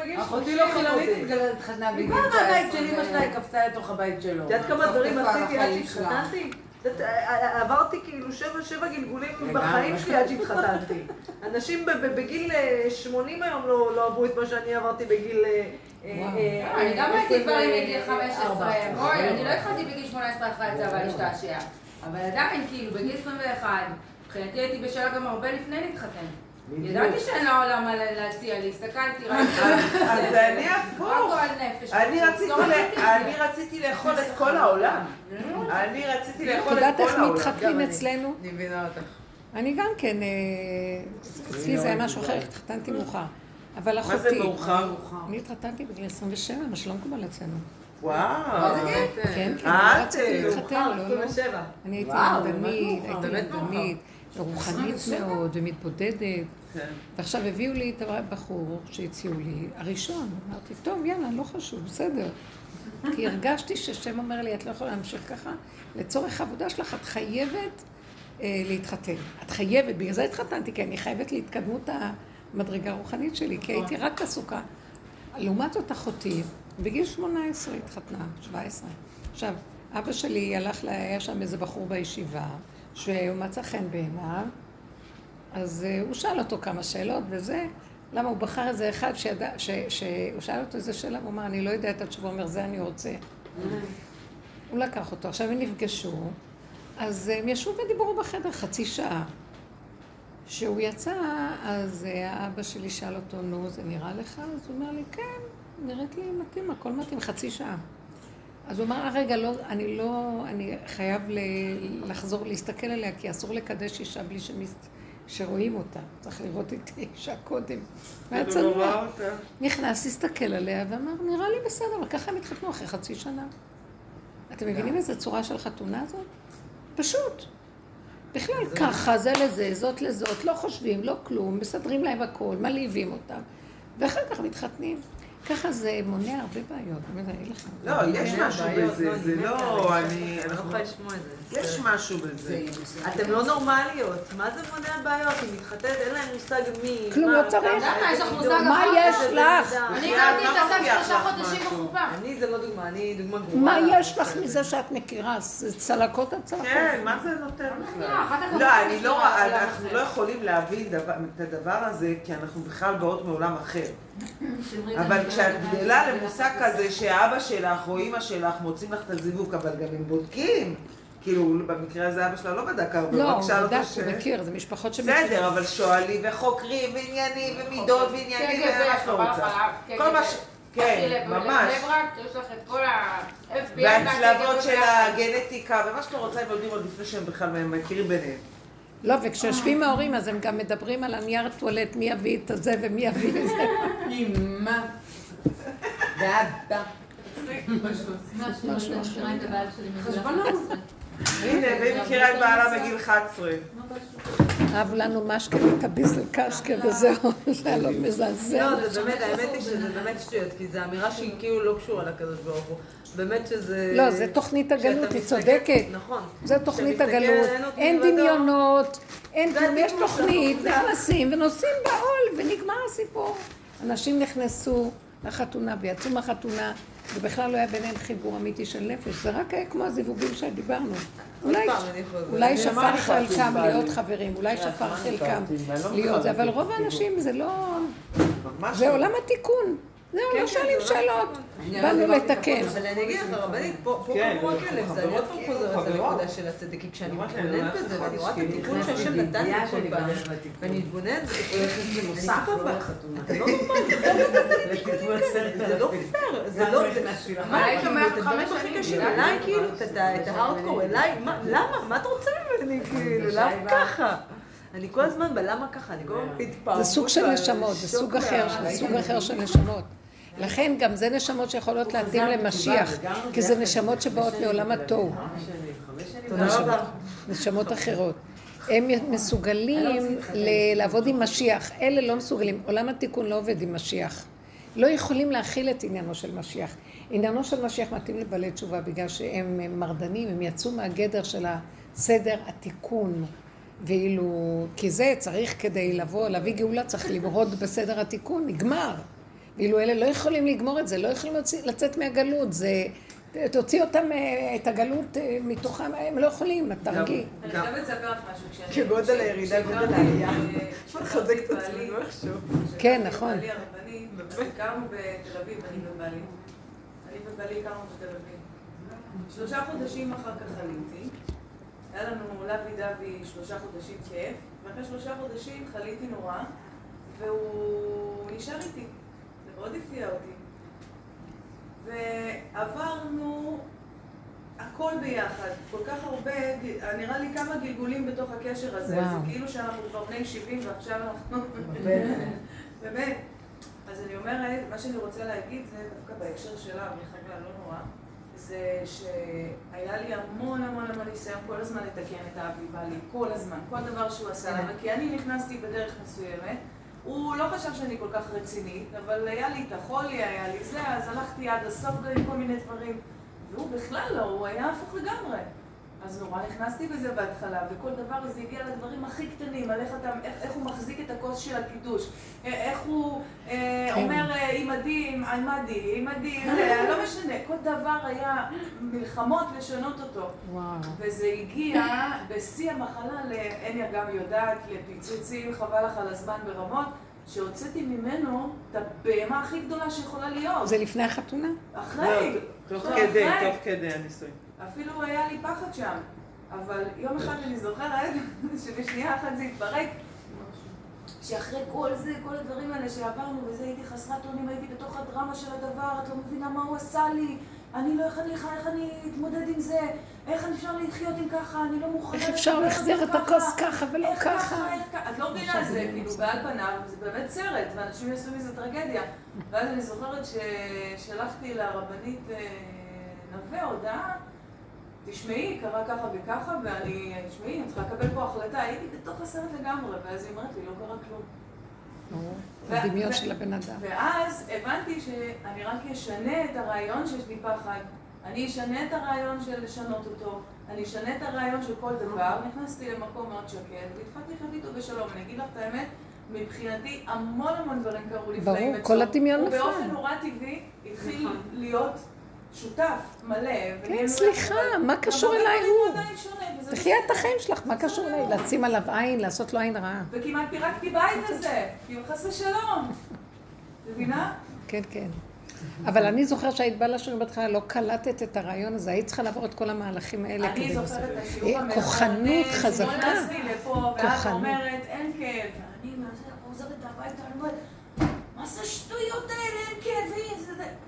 בגיל אחותי 30, לא חילונית, התחתנה בגיל כבר 19. מהבית של אמא שלה היא קפצה לתוך הבית שלו. את יודעת כמה דברים עשיתי עד שלה. שהתחתנתי? את יודעת, אה, עברתי כאילו שבע, שבע גלגולים. בחיים שלי עד שהתחתנתי. אנשים ב- ב- בגיל אה, 80 היום לא לא עברו את מה שאני עברתי בגיל... אה, אה, אה, אני גם הייתי גברים מגיל 24. 15. בואי, אני לא התחלתי בגיל 18 אחרי הצבא להשתעשע. אבל עדיין, כאילו, בגיל 21, מבחינתי הייתי בשלה גם הרבה לפני להתחתן. ידעתי שאין לעולם מה להציע לי, הסתכלתי. אז אני הפוך. רק גועל נפש. אני לא רציתי, רציתי ל- את זה. אני רציתי לאכול את כל העולם. אני רציתי את לאכול את יודעת כל איך העולם. מתחתנים גם אני. אצלנו? אני מבינה אותך. אני גם כן, אה, אצלי זה היה משהו אחר, התחתנתי מאוחר. אבל אחותי... מה זה מאוחר? אני התחתנתי בגיל 27, מה שלא מקובל אצלנו. וואו. כן, כן, את, לא אה, להתחתן, לא, לא. 27. אני הייתי מאוחר. הייתי מאוחר. מרדנית, רוחנית מאוד ומתבודדת. כן. ועכשיו הביאו לי את הבחור שהציעו לי, הראשון. אמרתי, טוב, יאללה, לא חשוב, בסדר. כי הרגשתי ששם אומר לי, את לא יכולה להמשיך ככה. לצורך העבודה שלך את חייבת אה, להתחתן. את חייבת, בגלל זה התחתנתי, כי אני חייבת להתקדמות המדרגה הרוחנית שלי, כי הייתי רק עסוקה. לעומת זאת אחותי, בגיל 18 התחתנה, 17. עכשיו, אבא שלי הלך, היה שם איזה בחור בישיבה, שהוא מצא חן בעיניו, אז אה, הוא שאל אותו כמה שאלות וזה, למה הוא בחר איזה אחד שידע, ש, שהוא שאל אותו איזה שאלה, הוא אמר, אני לא יודע את התשובה, הוא אומר, זה אני רוצה. הוא לקח אותו, עכשיו הם נפגשו, אז הם ישבו ודיברו בחדר חצי שעה. כשהוא יצא, אז אה, האבא שלי שאל אותו, נו, זה נראה לך? אז הוא אומר לי, כן, נראית לי מתאים, הכל מתאים, חצי שעה. אז הוא אמר, "אה, רגע, לא, אני לא, אני חייב ל- לחזור להסתכל עליה, כי אסור לקדש אישה בלי שמס... שרואים אותה. צריך לראות את האישה קודם. והיה צנוע. נכנס, הסתכל עליה ואמר, נראה לי בסדר, וככה הם התחתנו אחרי חצי שנה. אתם מבינים איזה צורה של חתונה זאת? פשוט. בכלל ככה, זה לזה, זאת לזאת, לא חושבים, לא כלום, מסדרים להם הכל, מלהיבים אותם, ואחר כך מתחתנים. ככה זה מונע הרבה בעיות, אני לא אגיד לכם. לא, יש משהו בזה, לא, זה לא. אני, אני לא יכולה לשמוע את זה. יש משהו בזה. אתם לא נורמליות, מה זה מונע בעיות? היא מתחתנת, אין להם מושג מי... כלום לא צריך. מה יש לך? אני הכרתי את הסף שלושה חודשים? בחופה. אני זה לא דוגמה, אני דוגמה גרועה. מה יש לך מזה. שאת מכירה? זה צלקות על צלקות. כן, מה זה נותן בכלל? לא, לא, אני לא, העולם אנחנו. לא יכולים להבין דבר- את הדבר הזה, כי אנחנו בכלל באות מעולם אחר. אבל כשאת גדלה למושג כזה שאבא שלך או אימא שלך מוצאים לך את הזיווג, אבל גם הם בודקים. כאילו, במקרה הזה אבא שלה לא בדק הרבה, לא, הוא רק הוא שאל בדק, אותו ש... הוא מכיר, זה משפחות שמכירים. בסדר, אבל שואלים וחוקרים ועניינים ומידות ועניינים קג"ב, ומה חבל רוצה. כל מה קג"ב. ש... כן, ממש. לבני ברק, יש לך את כל ה-FBI והצלבות של והקג"ב. הגנטיקה ומה שאתה רוצה הם יודעים עוד לפני שהם בכלל מכירים ביניהם. לא, וכשיושבים ההורים אז הם גם מדברים על הנייר טואלט, מי יביא את הזה ומי יביא את זה. אימא. ואבא. הנה, והיא מכירה את בעלה בגיל 11. אהב לנו משקה וטביזל קשקה וזהו, זה לו מזעזע. לא, זה באמת, האמת היא שזה באמת שטויות, כי זו אמירה שהיא כאילו לא קשורה לקדוש ברוך הוא. באמת שזה... לא, זה תוכנית הגלות, היא צודקת. נכון. זה תוכנית הגלות, עלינו אין דמיונות, אין כלום, יש תוכנית. נכנסים ונוסעים בעול ונגמר הסיפור. אנשים נכנסו לחתונה ויצאו מהחתונה ובכלל לא היה ביניהם חיבור אמיתי של נפש, זה רק היה כמו הזיווגים שדיברנו. אולי, שפר חלקם. להיות חברים, אולי שפר חלקם ואני לא להיות זה, אבל רוב זה. האנשים זה לא... זה לא. עולם התיקון. זהו, כן, לא כן, שואלים עולם שאלות. התיקון. באנו לתקן. אבל אני אגיד לך, רבנית, פה כן, כמו אנחנו הכלב, זה אני עוד פעם חוזרת. לנקודה של הצדק, כי כשאני מתבוננת בזה, ואני רואה את התיקון שהשם נתן לי כל פעם. ואני מתבוננת, אני לא כל לחתונה. אתה לא נורמלי, עשרת זה לא. פייר, זה לא, מה, היית אומרת חמש הכי קשים, בגלל אליי זה. כאילו, את ההארדקור, אליי, מה- למה? מה אתה רוצה ממני, כאילו, למה ככה? אני כל הזמן בלמה ככה, אני כל הזמן התפעמות. זה סוג של נשמות, זה שוק סוג אחר, מה- זה סוג אחר של נשמות. לכן גם זה נשמות שיכולות להתאים למשיח, כי זה נשמות שבאות מעולם התוהו, תודה רבה. נשמות אחרות. הם מסוגלים ל- לעבוד עם משיח, אלה לא מסוגלים. עולם התיקון לא עובד עם משיח. לא יכולים להכיל את עניינו של משיח. עניינו של משיח מתאים לבעלי תשובה בגלל שהם הם מרדנים, הם יצאו מהגדר של הסדר התיקון. ואילו, כי זה צריך כדי לבוא, להביא גאולה, צריך למרוד בסדר התיקון, נגמר. ואילו אלה לא יכולים לגמור את זה, לא יכולים לצאת, לצאת מהגלות, זה... תוציא אותם, אה, את הגלות אה, מתוכם, הם לא יכולים, את תרגיעי. אני גם- חייבת לספר לך משהו. כשאני- כגודל הירידה, גודל כשהכרתי, העלייה. אה, לחזק את עצמנו בעלי- איכשהו. כן, נכון. בעלי הרבני, הכרנו בתל אביב, אני ובעלי. אני ובעלי הכרנו בתל אביב. שלושה חודשים אחר כך עליתי. היה לנו לוי דווי שלושה חודשים כיף, ואחרי שלושה חודשים חליתי נורא, והוא נשאר איתי. מאוד הפתיע אותי. ועברנו הכל ביחד, כל כך הרבה, נראה לי כמה גלגולים בתוך הקשר הזה, וואו. זה כאילו שאנחנו כבר בני 70 ועכשיו אנחנו... באמת. אז אני אומרת, מה שאני רוצה להגיד זה דווקא בהקשר שלה, מחגה, לא נורא, זה שהיה לי המון המון המון ניסיון כל הזמן לתקן את האבי בעלי, כל הזמן, כל דבר שהוא עשה, למה? כי אני נכנסתי בדרך מסוימת, הוא לא חשב שאני כל כך רצינית, אבל היה לי את החולי, היה לי זה, אז הלכתי עד הסוף גם עם כל מיני דברים, והוא בכלל לא, הוא היה הפוך לגמרי. אז נורא נכנסתי בזה בהתחלה, וכל דבר זה הגיע לדברים הכי קטנים, על איך, אתה, איך, איך הוא מחזיק את הכוס של הקידוש, אה, איך הוא אה, כן. אומר עימדי, עימדי, עימדי, לא משנה, כל דבר היה מלחמות לשנות אותו. וואו. וזה הגיע בשיא המחלה, ל- הניה גם יודעת, לפיצוצים, חבל לך על הזמן ברמות, שהוצאתי ממנו את הבהמה הכי גדולה שיכולה להיות. זה לפני החתונה? אחרי, תוך אחרי. כדי, תוך כדי הנישואים. אפילו היה לי פחד שם. אבל יום אחד אני זוכרת שבשנייה אחת זה התפרק. שאחרי כל זה, כל הדברים האלה שעברנו וזה, הייתי חסרת אונים, הייתי בתוך הדרמה של הדבר, את לא מבינה מה הוא עשה לי, אני לא, איך אני, איך אני אתמודד עם זה, איך אפשר לחיות עם ככה, אני לא מוכנה... איך אפשר להחזיר את הכוס ככה ולא איך ככה? איך ככה? את לא מבינה, זה כאילו בעל פניו, זה באמת סרט, ואנשים יעשו מזה טרגדיה. ואז אני זוכרת ששלחתי לרבנית אה, נווה הודעה, תשמעי, קרה ככה וככה, ואני, תשמעי, אני צריכה לקבל פה החלטה. הייתי בתוך הסרט לגמרי, ואז היא אומרת לי, לא קרה כלום. ו- הדמיון של הבן אדם. ואז הבנתי שאני רק אשנה את הרעיון שיש לי פחד. אני אשנה את הרעיון של לשנות אותו. אני אשנה את הרעיון של כל דבר. נכנסתי למקום מאוד שקט, והתחלתי לחיות איתו בשלום. אני אגיד לך את האמת, מבחינתי המון המון דברים קרו לפני ברור. כל הדמיון נפל. ובאופן נורא טבעי התחיל להיות שותף מלא. כן, סליחה, מה קשור אליי הוא? תחיה תחייה את החיים שלך, מה קשור אליי? לשים עליו עין, לעשות לו עין רעה. וכמעט פירקתי בית הזה, כי חס ושלום. מבינה? כן, כן. אבל אני זוכרת שהיית באה לשיעורים בהתחלה, לא קלטת את הרעיון הזה, היית צריכה לעבור את כל המהלכים האלה אני. זוכרת את אה, השיעור המכונן, כוחנות חזקה. שנכנסתי לפה, ואת. אומרת, אין כאב. זה, חוזרת הביתה, אני אומרת, מה זה השטויות האלה, אין כאבים.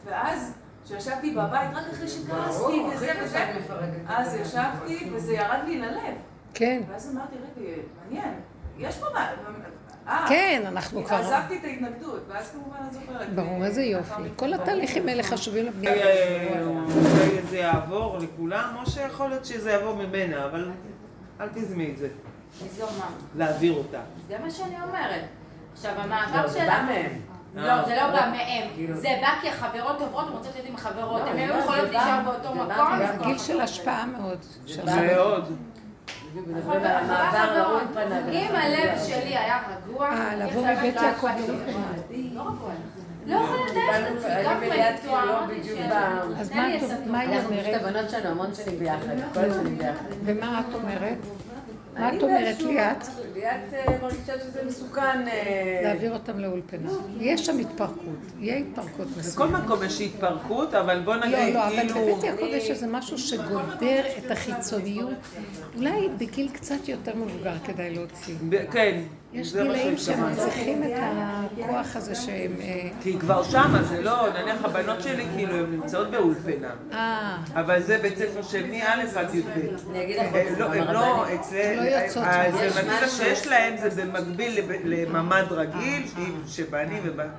ואז, כשישבתי בבית, רק אחרי שכעסתי וזה וזה, אז ישבתי וזה ירד לי ללב. כן, ואז אמרתי, רגע, מעניין, יש פה מה... אה, כן, אנחנו כבר... עזבתי את ההתנגדות, ואז כמובן את זוכרת. ברור, אה, איזה לאחר יופי. כל ברור. התהליכים האלה חשובים לבנייה. אולי אולי זה יעבור לכולם, או שיכול להיות שזה יעבור ממנה, אבל אל תזמי את זה? להעביר אותה. זה מה שאני אומרת. עכשיו, לא, המעבר זה בא שלה... מהם. לא, זה לא בא מהם. כאילו- זה בא כי החברות עוברות, הן רוצות להיות עם החברות. לא, הן היו אומרת, יכולות זה להישאר באותו זה בא מקום. זה גיל של השפעה מאוד. בא- מאוד. אם הלב שלי היה רגוע, אה, לבוא מבית לא יעקב. לא רגוע. לא יכולה לדעת את עצמי, אני גם אם אני טועה, אמרתי ש- אז מה את- היא טובות. אנחנו פשוט אומרת? הבנות שלנו המון שנים ביחד, כל השנים ביחד. ומה את אומרת? מה את אומרת, ליאת? ליאת אה, מרגישה שזה מסוכן. אה, להעביר אותם לאולפנה. יש שם התפרקות, יהיה התפרקות בכל מסוימת. מקום יש התפרקות, אבל בוא לא, נגיד, לא, אבל כאילו... בבית יעקב יש איזה משהו שגודר את החיצוניות. אולי בגיל קצת יותר מבוגר כדאי להוציא. כן, יש גילאים שהם. צריכים את הכוח הזה שהם... אה, כי כבר שמה, זה לא, נניח הבנות שלי כאילו הן נמצאות באולפנה, אה, אבל זה בית ספר של מא' עד י"ב. אני אגיד לך, הם לא, הם לא, יוצאות. האלטרנטיבה יש שיש להם זה במקביל לממ"ד רגיל, שבנים ובנים.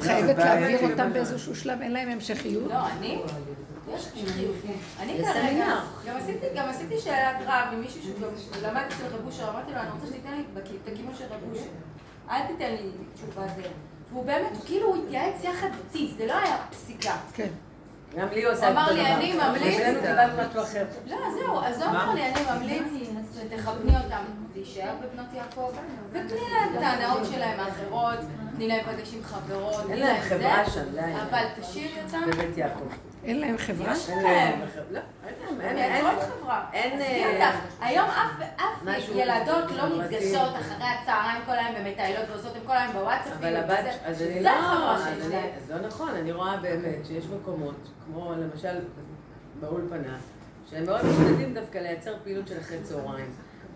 חייבת להעביר. אותם באיזשהו שלב, אין להם המשכיות. לא, אני? יש המשכיות. אני כרגע. גם עשיתי, גם עשיתי שאלת רב עם מישהו שגם למד אצל רב אושר, אמרתי לו, אני רוצה שתיתן לי את הכיוון של רב אושר. אל תיתן לי תשובה זה. והוא באמת, כאילו הוא התייעץ יחד איתי, זה לא היה פסיקה. כן. גם לי הוא עושה הוא את אמר אותו לי, דבר. אני ממליץ-. לא, זהו, אז הוא אמר לי, אני ממליץ שתכווני אותם להישאר בבנות יעקב, ותני להם את ההנאות שלהם האחרות, תני להם פגש עם חברות, אין להם זה, חברה שם, די. אבל תשאירי אותם, בבית יעקב. אין להם חברה? יש אין להם. להם. לא, אין להם. אין- אין- מייצרות חברה. אין, עזבי אה, היום אף ילדות לא חברתי. נפגשות אחרי הצהריים כל היום ומטיילות ועושות, הם כל היום בוואטסאפים. אבל הבת, וזה- אז אני זה לא, החברה אז שיש אני- להם. אז לא נכון, אני רואה באמת שיש מקומות, כמו למשל באולפנה, שהם מאוד משתדלים דווקא לייצר פעילות של אחרי צהריים,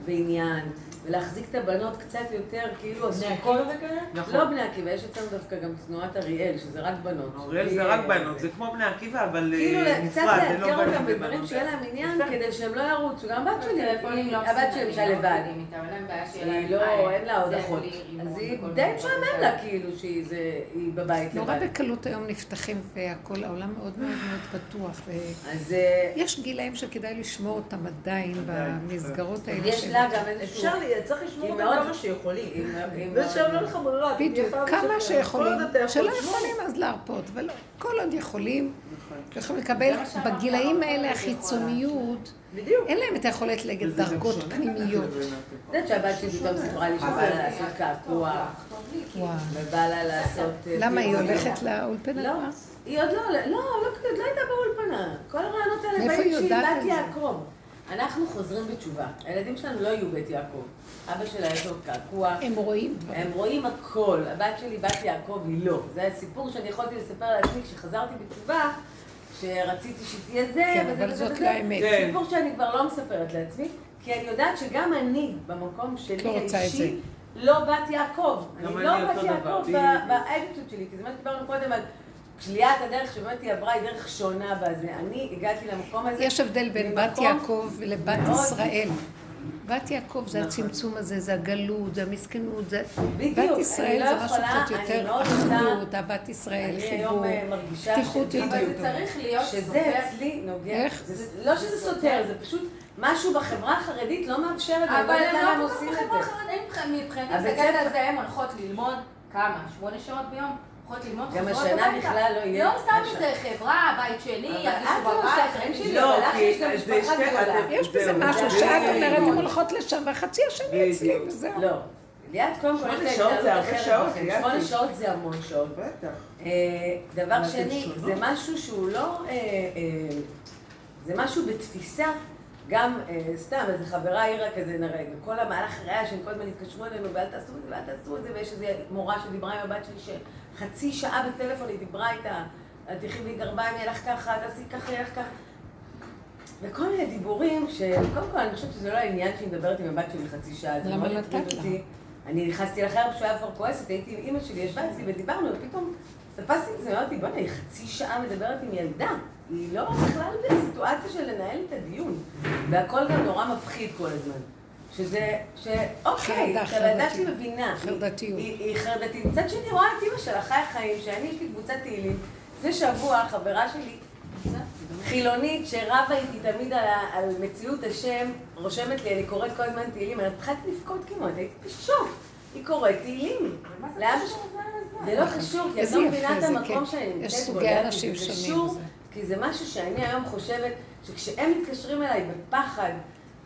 ועניין, ולהחזיק את הבנות קצת יותר כאילו עסוקות. נכון. לא בני עקיבא, יש אצלנו דווקא גם תנועת אריאל, שזה רק בנות. אוריאל זה רק בנות, זה כמו בני עקיבא, אבל אה, כאילו קצת נפרד, זה לא לאתגר אותם בדברים. שיהיה להם עניין. כדי שהם לא ירוצו. גם הבת שלי, לא הבת שלי למשל מסוגלים, לבד. היא לא, בית, אין לה עוד זה אחות. אז היא די משעמם. לה כאילו שהיא בבית נורא לבד. בקלות היום נפתחים והכל, העולם מאוד מאוד מאוד פתוח. אז אה, ויש גילאים שכדאי לשמור אותם עדיין במסגרות האלה. יש לה גם איזשהו... צריך לשמור היא אותם כמה שיכולים. היא- היא לא לך ברירה. בדיוק, כמה. שיכולים, שלא. יכולים אז להרפות, ולא, כל עוד יכולים, יכולים לקבל בגילאים האלה החיצוניות, בדיוק. אין להם את היכולת גם דרגות פנימיות. את יודעת שהבת שלי פתאום סיפרה לי שבא לה לעשות קעקוע. ובא לה לעשות... למה היא. הולכת לאולפנה לא? היא עוד לא, לא, לא, לא עוד לא הייתה באולפנה. כל הרעיונות האלה באים היא שהיא בת? יעקב. אנחנו חוזרים בתשובה. הילדים שלנו לא יהיו בית יעקב. אבא שלה יש לו קעקוע. הם רואים. הם רואים הכל. הבת שלי, בת יעקב, היא לא. זה הסיפור שאני יכולתי לספר לעצמי כשחזרתי בתשובה, שרציתי שהיא תהיה זה, כן, וזה אבל וזה זאת וזה. לא האמת. כן. סיפור שאני כבר לא מספרת לעצמי, כי אני יודעת שגם אני, במקום שלי לא רוצה את האישי, לא בת יעקב. אני לא אני בת יעקב. באדיטוד שלי, כי זה מה שדיברנו קודם על שליית הדרך שבאמת היא עברה, היא דרך שונה בזה. אני הגעתי למקום הזה. יש הבדל בין בת יעקב לבת ישראל. בת יעקב זה נכון. הצמצום הזה, זה הגלות, זה המסכנות, זה... בדיוק, בת ישראל לא זה משהו קצת יותר אחדות, אהבת ישראל, חיבור. אה, פתיחות יותר. אבל זה צריך להיות שזה סותר. אצלי נוגע. לא שזה סותר, זה פשוט משהו בחברה החרדית לא מאפשר את זה. אבל יודעת הם לא כל עושים כך את בחברה זה. החרדית מבחינתי, הבית מסתכלת ספר- על זה, הן הולכות ללמוד כמה? שמונה שעות ביום? הולכות ללמוד, גם חוזרות השנה הביתה. בכלל לא יהיה. לא סתם השנה. איזה חברה, בית שני, אבל ירגישו את לא עושה בבית. חיים שלי, לא, אבל לך כי יש גם משפחה גדולה. יש בזה משהו שאת אומרת, הן הולכות לשם, והחצי השני אצלי. וזהו. לא. ליאת, קודם כל, שמונה שעות זה הרבה שעות. שמונה שעות זה המון שעות. בטח. אה, דבר שני. זה משהו שהוא לא... אה, אה, זה משהו בתפיסה, גם סתם, איזה חברה העירה כזה, נראה, כל המהלך ראייה שהם כל הזמן התקשרו אלינו, ואל תעשו את זה, ואל תעשו את זה, ויש איזו מורה שדיברה עם הבת שלי, שחצי שעה בטלפון היא דיברה איתה, "את תלכי בלי גרביים, יהיה לך ככה, תעשי ככה, יהיה לך ככה. וכל מיני דיבורים, שקודם כל אני חושבת שזה לא העניין שהיא מדברת עם הבת שלי חצי שעה, זה מאוד הטריד לה? אותי. אני נכנסתי לחרב שהוא היה כבר כועסת, הייתי עם אימא שלי, ישבה אצלי ודיברנו, ופתאום תפסתי את זה, אמרתי, בוא'נה, היא חצי שעה מדברת עם ילדה. היא לא בכלל בסיטואציה של לנהל את הדיון. והכל גם נורא מפחיד כל הזמן. שזה, שאוקיי, חרדה, שלי. מבינה. חרדתיות. היא היא חרדתית. מצד שני, רואה את אימא שלה, חי החיים, שאני יש לי קבוצת תהילים. לפני שבוע, חברה שלי, חילונית, שרבה איתי תמיד על, על מציאות השם, רושמת לי, אני קוראת כל הזמן תהילים, אני התחלתי לבכות כמעט, הייתי בשוק. היא קוראת תהילים. זה לא קשור, כי את לא מבינה את זה, המקום. שאני נמצאת יש בו. סוגי ידעתי, אנשים זה שונים. כי זה משהו שאני היום חושבת, שכשהם מתקשרים אליי בפחד,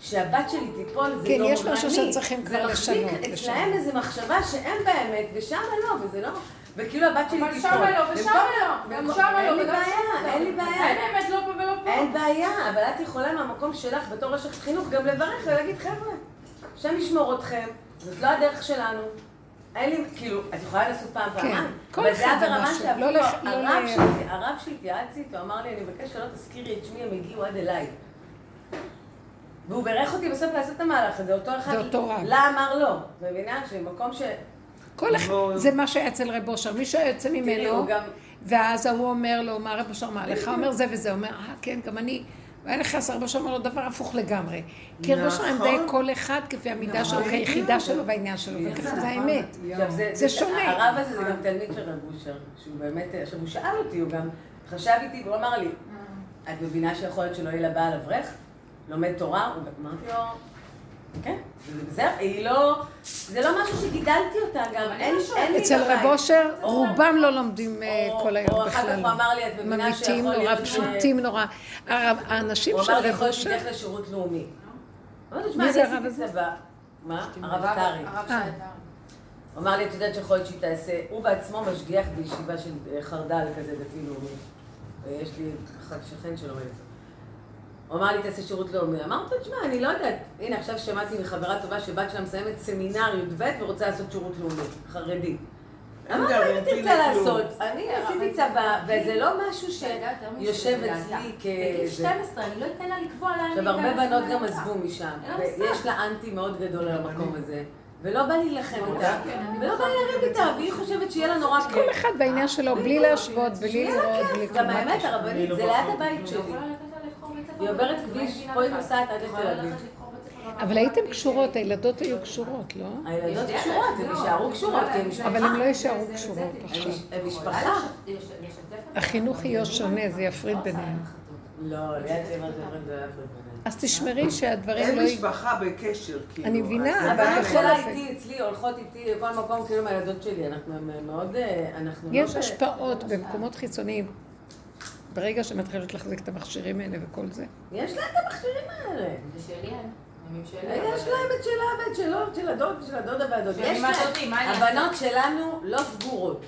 שהבת שלי תיפול, זה כן, לא יש משהו אני. שצריכים כבר לשנות, זה מחזיק. אצלהם איזו מחשבה שהם באמת, ושם לא, וזה לא... וכאילו הבת שלי אבל תיפול. שמה לא, ושמה לא. גם במקום- שמה אין לא, לי וגם בעיה, לא. אין לי בעיה. אין אמת לא פה ולא פה. אין בעיה, אבל את יכולה מהמקום שלך בתור אשת חינוך גם לברך ולהגיד, חבר'ה, השם ישמור אתכם, זאת לא הדרך שלנו. אין לי, כאילו, את יכולה לעשות פעם, כן, פעמיים. כל אבל זה היה ברמה שאפילו לא לא הרב שהתייעצתי איתו אמר לי, אני מבקש שלא תזכירי את שמי, הם הגיעו עד אליי. והוא בירך אותי בסוף לעשות את המהלך הזה, אותו אחד, זה אותו רב. לה אמר לא. מבינה? שמקום ש... כל אחד, בואו. זה מה שהיה אצל רב אושר, מי שהיה יוצא ממנו. ואז ההוא אומר לו, מה רב אושר מה לך? אומר זה וזה, אומר, אה, כן, גם אני. והיה נכנס רב אושר אומר לו דבר הפוך לגמרי. כי רב אושר נכון. עמדה כל אחד כפי המידה שלו, נכון. כיחידה שלו והעניין שלו, וככה זה האמת. עכשיו, זה, זה שונה. הרב הזה זה גם תלמיד של רב אושר, שהוא באמת, עכשיו הוא שאל אותי, הוא גם חשב איתי, והוא אמר לי, את מבינה שיכול להיות שלא יהיה לה בעל אברך? לומד תורה? הוא גם- אמרתי לו, כן, זה בסדר, היא לא, זה לא משהו שגידלתי אותה גם, אין אין לי אצל. רב אושר, או- רובם לא לומדים אה, כל היום או אחר כך בכלל. הוא אמר לי, את מבינה שיכול נורא, להיות ש- פשוטים נורא. הרב- האנשים הוא של אמר לי, רב יכול להיות אושר, שתלך לשירות לאומי. לו, מי "תשמע, זה הרב הזה? מה? הרב אה. שייטר. הוא אמר לי, את יודעת שיכול להיות שהיא תעשה, הוא בעצמו משגיח בישיבה של אה, חרד"ל כזה דתי לאומי. ויש לי אחד שכן שלו איזה. הוא אמר לי, תעשה שירות לאומי. אמרתי לו, תשמע, אני לא יודעת. הנה, עכשיו שמעתי מחברה טובה שבת שלה מסיימת סמינר י"ב ורוצה לעשות שירות לאומי, חרדי. אמרתי לה, אם גרנטי תרצה. לעשות. אני עשיתי צבא, וזה לא משהו שיושב אצלי בגיל כ... 12, אני לא אתן לה לקבוע לאן עכשיו, הרבה בנות גם. עזבו משם, מושג. ויש לה אנטי מאוד גדול על המקום הזה, ולא בא לי להילחם איתה, כן, אני ולא בא לי לריב איתה, והיא חושבת שיהיה לה נורא כיף. כל אחד בעניין שלו, בלי להשוות, בלי לראות, בלי כיף. גם כלום. האמת, הרבנית, זה ליד הבית שלי. היא עוברת כביש, פה היא נוסעת עד לתל אביב. אבל הייתם הכי קשורות, הילדות היו קשורות, לא? הילדות קשורות, הן לא, יישארו קשורות, כי הן להגיד, אבל הן לא יישארו קשורות עכשיו. הן משפחה. החינוך יהיה שונה, זה יפריד לא ביניהם. הנחתות. לא, ליד דברים זה היה פרפרנט. אז תשמרי שהדברים אין לא... י- משפחה בקשר, כאילו. אני מבינה, אבל בכל. איתי, אצלי, הולכות איתי לכל מקום, כאילו מהילדות שלי, אנחנו מאוד, אה, אנחנו לא... יש ב- השפעות במקומות חיצוניים. ברגע שמתחילות להחזיק את המכשירים האלה וכל זה. יש להם את המכשירים האלה. זה שלי שלי. יש להם את שלה ואת שלו, את של הדוד ושל הדודה והדוד. יש להם. הבנות שלנו לא סגורות.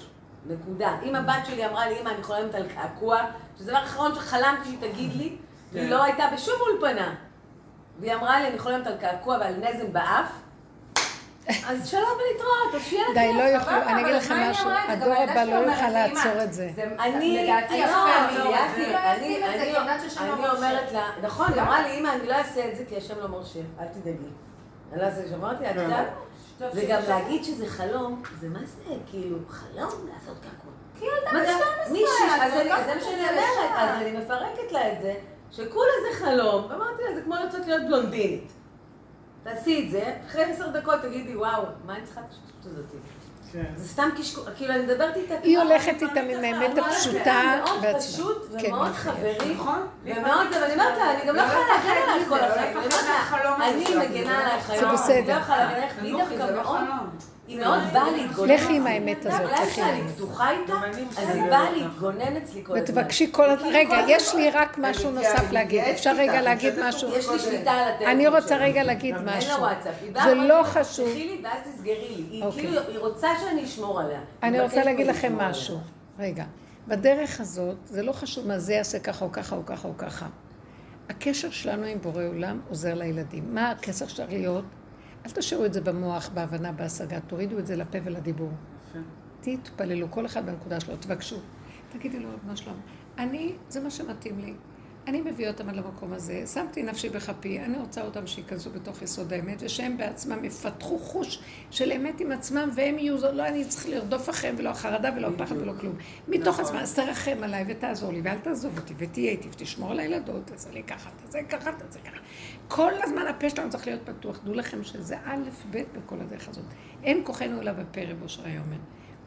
נקודה. אם הבת שלי אמרה לי, אמא, אני חולמת על קעקוע, שזה הדבר האחרון שחלמתי שהיא תגיד לי, והיא לא הייתה בשום אולפנה. והיא אמרה לי, אני חולמת על קעקוע ועל נזם באף, אז שלום ולהתראות, אז שיהיה די. לא יוכלו, אני אגיד לכם היא משהו, הדור הבא לא יוכל לי, "אמא, לעצור את זה. אני, לדעתי אני יפה, לא, לא, ליאתי, לא אני, אני, שהשם לא אני. אומרת לה, נכון, היא אמרה לי, אמא, אני לא אעשה את זה כי השם לא מרשה, אל תדאגי. אני לא אעשה את זה, אמרתי, את יודעת, וגם להגיד שזה חלום, זה מה זה, כאילו, חלום לעשות קעקוע. כי ילדה מה זה, ב-12, מישהי, את אז אני- לוקחת זה מה שאני אומרת. אז אני מפרקת לה את זה, שכולה זה חלום, ואמרתי לה, זה כמו לרצות להיות בלונדינית. תעשי את זה, אחרי עשר דקות תגידי, וואו, מה אני צריכה את השטות הזאת? כן. זה סתם קשקוש, כאילו אני מדברת איתה... היא ככה, הולכת איתה מן האמת הפשוטה מאוד. פשוט כן, ומאוד נכון. חברי. נכון. ומאוד זה, ואני אומרת לה, אני גם לא לא יכולה להגן לפחד עלייך כל לא החיים. אני שלך, מגנה לא עלייך. היום, זה אני לא בסדר. יכולה להגן עלייך, תנוחי, דווקא לא מאוד. היא מאוד באה להתגונן. לכי עם האמת הזאת, בגלל לכי עם שאני. פתוחה איתה, אז היא באה ככה. להתגונן אצלי כל הזמן. ותבקשי כל הזמן, רגע, יש לי רק משהו נוסף להגיד, אפשר רגע להגיד משהו? יש לי שליטה על הטלפון אני רוצה. רגע להגיד אין לה משהו. וואטסאפ. זה לא "תפתחי חשוב. לי ואז תסגרי לי. היא אוקיי. כאילו, היא רוצה שאני אשמור עליה. אני רוצה להגיד לכם משהו. רגע, בדרך הזאת, זה לא חשוב מה זה יעשה ככה או ככה או ככה או ככה. הקשר שלנו עם בורא עולם עוזר לילדים. מה הקשר צריך להיות? אל תשאירו את זה במוח, בהבנה, בהשגה, תורידו את זה לפה ולדיבור. תתפללו, כל אחד בנקודה שלו, תבקשו. תגידי לו, מה שלום? אני, זה מה שמתאים לי. אני מביא אותם עד למקום הזה, שמתי נפשי בכפי, אני רוצה אותם שייכנסו בתוך יסוד האמת, ושהם בעצמם יפתחו חוש של אמת עם עצמם, והם יהיו, לא אני צריך לרדוף אחריהם, ולא החרדה, ולא הפחד, ולא כלום. מתוך נכון. עצמם, אז תרחם עליי ותעזור לי, ואל תעזוב אותי, ותהיה איתי, ותשמור על הילדות, תעשה לי ככה, תעשה ככה, תעשה ככה. כל הזמן הפה שלנו צריך להיות פתוח. דעו לכם שזה א', ב' בכל הדרך הזאת. אין כוחנו אלא בפה רב אושר היה אומר.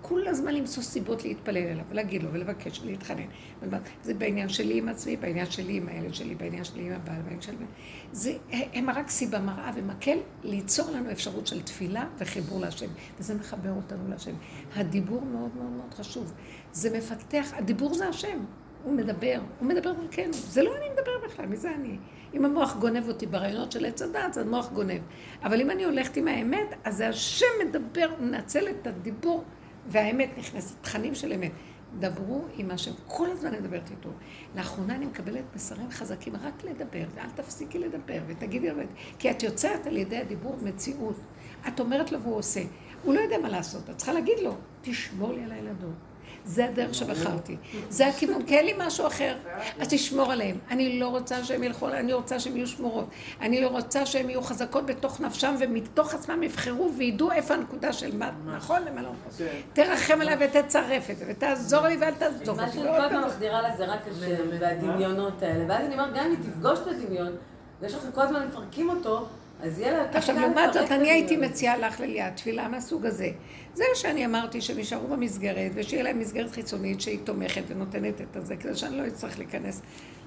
כל הזמן למצוא סיבות להתפלל אליו, ולהגיד לו, ולבקש, ולהתחנן. זה בעניין שלי עם עצמי, בעניין שלי עם הילד שלי, בעניין שלי עם הבעל, בעניין שלי... זה, הם רק סיבה מראה ומקל ליצור לנו אפשרות של תפילה וחיבור להשם. וזה מחבר אותנו להשם. הדיבור מאוד מאוד מאוד חשוב. זה מפתח, הדיבור זה השם. הוא מדבר, הוא מדבר דרכנו. זה לא אני מדבר בכלל, מי זה אני? אם המוח גונב אותי ברעיונות של עץ הדת, אז המוח גונב. אבל אם אני הולכת עם האמת, אז זה השם מדבר, מנצל את הדיבור, והאמת נכנסת, תכנים של אמת. דברו עם השם, כל הזמן אני מדברת איתו. לאחרונה אני מקבלת מסרים חזקים רק לדבר, ואל תפסיקי לדבר, ותגידי לו, כי את יוצרת על ידי הדיבור מציאות. את אומרת לו והוא עושה. הוא לא יודע מה לעשות, את צריכה להגיד לו, תשמור לי על הילדות. זה הדרך שבחרתי. זה הכיוון, כי אין לי משהו אחר. אז תשמור עליהם. אני לא רוצה שהם ילכו, אני רוצה שהם יהיו שמורות. אני לא רוצה שהם יהיו חזקות בתוך נפשם, ומתוך עצמם יבחרו וידעו איפה הנקודה של מה נכון למה לא נכון. תרחם עליי ותצרף את זה, ותעזור לי ואל תעזוב מה. שאני כל הזמן מחדירה לה זה רק השם והדמיונות האלה. ואז אני אומרת, גם אם היא תפגוש את הדמיון, ויש לכם כל הזמן מפרקים אותו, אז יהיה לה עכשיו, לעומת את זאת, אני הייתי. מציעה לך לליאת תפילה מהסוג הזה. זה שאני אמרתי שהם יישארו במסגרת, ושיהיה להם מסגרת חיצונית שהיא תומכת ונותנת את הזה, כדי שאני לא אצטרך להיכנס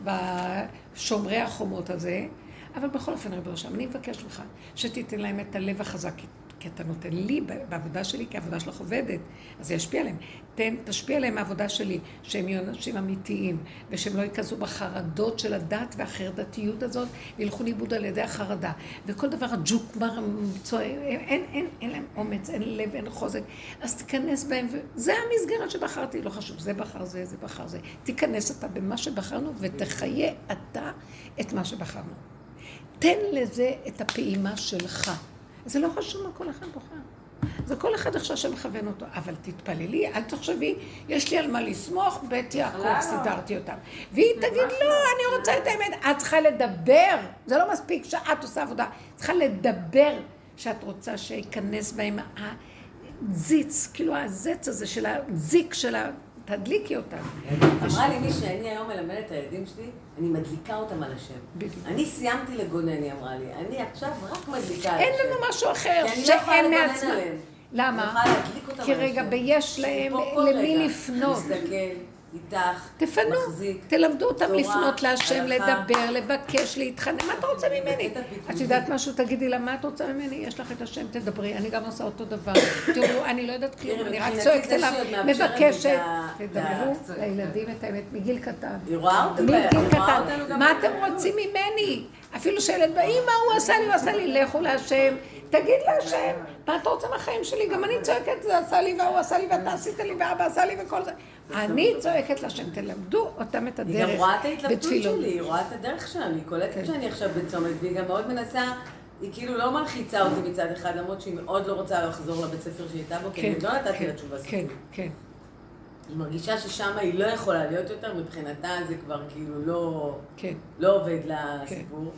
בשומרי החומות הזה. אבל בכל אופן, רבי ראשם, אני מבקש ממך שתיתן להם את הלב החזק, כי- אתה נותן לי בעבודה שלי, כי העבודה שלך עובדת, אז זה ישפיע עליהם. תן, תשפיע עליהם מהעבודה שלי, שהם יהיו אנשים אמיתיים, ושהם לא ייכנסו בחרדות של הדת והחרדתיות הזאת, וילכו לאיבוד על ידי החרדה. וכל דבר הג'וק, מר, צוע- אין, אין, אין, אין להם אומץ, אין לב, אין חוזק, אז תיכנס בהם, וזה המסגרת שבחרתי, לא חשוב, זה בחר זה, זה בחר זה. תיכנס אתה במה שבחרנו, ותחיה אתה את מה שבחרנו. תן לזה את הפעימה שלך. זה לא חשוב מה כל אחד בוחר. זה כל אחד עכשיו שמכוון אותו. אבל תתפללי, אל תחשבי, יש לי על מה לסמוך, בית יעקב, למה? סידרתי אותם. והיא תגיד, לא, אני רוצה את האמת. את צריכה לדבר. זה לא מספיק שאת עושה עבודה. את צריכה לדבר שאת רוצה שייכנס בהם הזיץ, כאילו הזץ הזה של הזיק של ה... תדליקי אותם. אמרה לי מישהי, אני היום מלמדת את הילדים שלי, אני מדליקה אותם על השם. אני סיימתי לגונן, היא אמרה לי. אני עכשיו רק מדליקה על השם. אין לנו משהו אחר, לא שאין מעצמם. למה? כי רגע. ויש להם למי. לפנות. איתך, תפנו, מחזיק. תלמדו אותם תורה, לפנות להשם, הלכה. לדבר, לבקש, להתחנן, מה אתה רוצה ממני? את יודעת משהו? תגידי לה, מה את רוצה ממני? יש לך את השם, תדברי, אני גם עושה אותו דבר. תראו, אני לא יודעת כלום, אני רק צועקת אליו, מבקשת, תדברו לילדים את האמת מגיל קטן. היא רואה אותנו, מגיל קטן, מה. אתם רוצים ממני? אפילו שילד בא, אמא, הוא עשה לי, הוא עשה לי, לכו להשם, תגיד להשם, מה אתה רוצה מהחיים שלי? גם אני צועקת, זה עשה לי, והוא עשה לי, ואתה עשית לי, ואבא עשה לי, וכל זה. אני צועקת להשם, תלמדו אותם את היא גם הדרך רואה את ההתלבטות. שלי, היא רואה את הדרך שלנו, היא כן. קולטת שאני עכשיו בצומת, והיא גם מאוד מנסה, היא כאילו לא מלחיצה אותי מצד אחד, למרות שהיא מאוד לא רוצה לחזור לבית ספר שהיא הייתה בו, כי אני לא נתתי לה תשובה כן, סופית. כן. היא מרגישה ששם היא לא יכולה להיות יותר, מבחינתה זה כבר כאילו לא, כן. לא עובד לה הסיפור.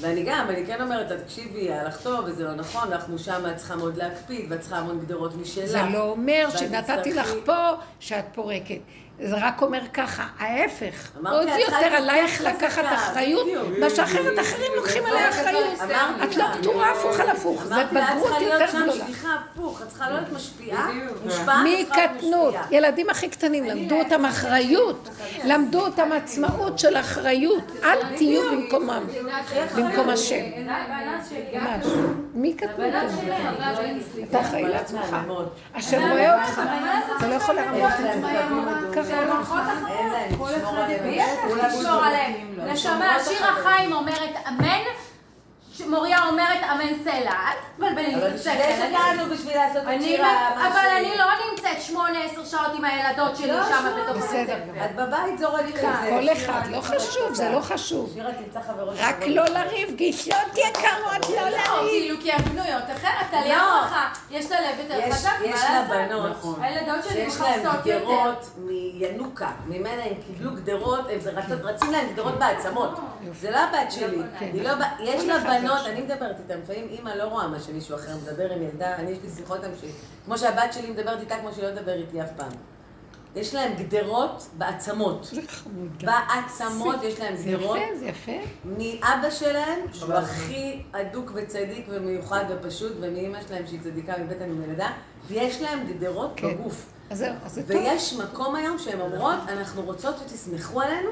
ואני גם, אני כן אומרת לה, תקשיבי, היה לך טוב וזה לא נכון, אנחנו שם, את צריכה מאוד להקפיד, ואת צריכה המון גדרות משלך. זה לא אומר שנתתי לך פה שאת פורקת. זה רק אומר ככה, ההפך. עוד יותר להיות עלייך לקחת אחריות. מה שאחרת אחרים לוקחים עליה אחריות. אמרתי את לא פתורה הפוך על הפוך, זה אמרתי לה, את בגרות צריכה יותר להיות שם גדולה. שליחה הפוך, את צריכה לא להיות משפיעה. מושפעת, את צריכה להיות מקטנות, משפיעה. ילדים הכי קטנים, למדו אותם אחריות, למדו אותם עצמאות של אחריות, אל תהיו במקומם, במקום השם, ממש, מקטנות, אתה אחראי לעצמך, השם רואה אותך, אתה לא יכול להראות את זה, לא. אין להם לשמור עליהם. ויש לך לשמור עליהם. נשמה, שירה חיים אומרת אמן, ש- מוריה אומרת אמן סלע. אל תבלבלי לי אבל את בשביל השכל. זה שגענו בשביל לעשות את אני שירה. אבל אני לא נמצאת שמונה, עשר שעות עם הילדות שלי לא, שם בתוך בסדר. הספר. את בבית זורקת את זה. כל שירה, אחד, לא חשוב, זה לא חשוב, שירה תמצא חברות. רק טובות. לא לריב, גישות יקרות, לא לא, לריב. כאילו, כי הן בנויות אחרת, לא. אמרה, יש לה לב יותר יש חזק, מה יש לה לעשות? בנות נכון. הילדות שלי מחפשות יותר. גדרות מינוקה, ממנה הם קיבלו גדרות, הם רצים להם גדרות בעצמות. זה לא הבת שלי, לא, יש לה בנות, אני מדברת איתם, לפעמים אימא לא רואה מה שמישהו אחר מדבר עם ילדה, אני יש לי שיחות עם שהיא, כמו שהבת שלי מדברת איתה, כמו שהיא לא מדברת איתי אף פעם. יש להם גדרות בעצמות. זה. בעצמות יש להם זה גדרות. יפה, זה יפה. מאבא שלהם, שהוא הכי אדוק וצדיק ומיוחד ופשוט, ומאמא שלהם שהיא צדיקה מבטן ומלידה, ויש להם גדרות כן. בגוף. אז זהו, אז זה טוב. ויש מקום היום שהן אומרות, אנחנו רוצות שתסמכו עלינו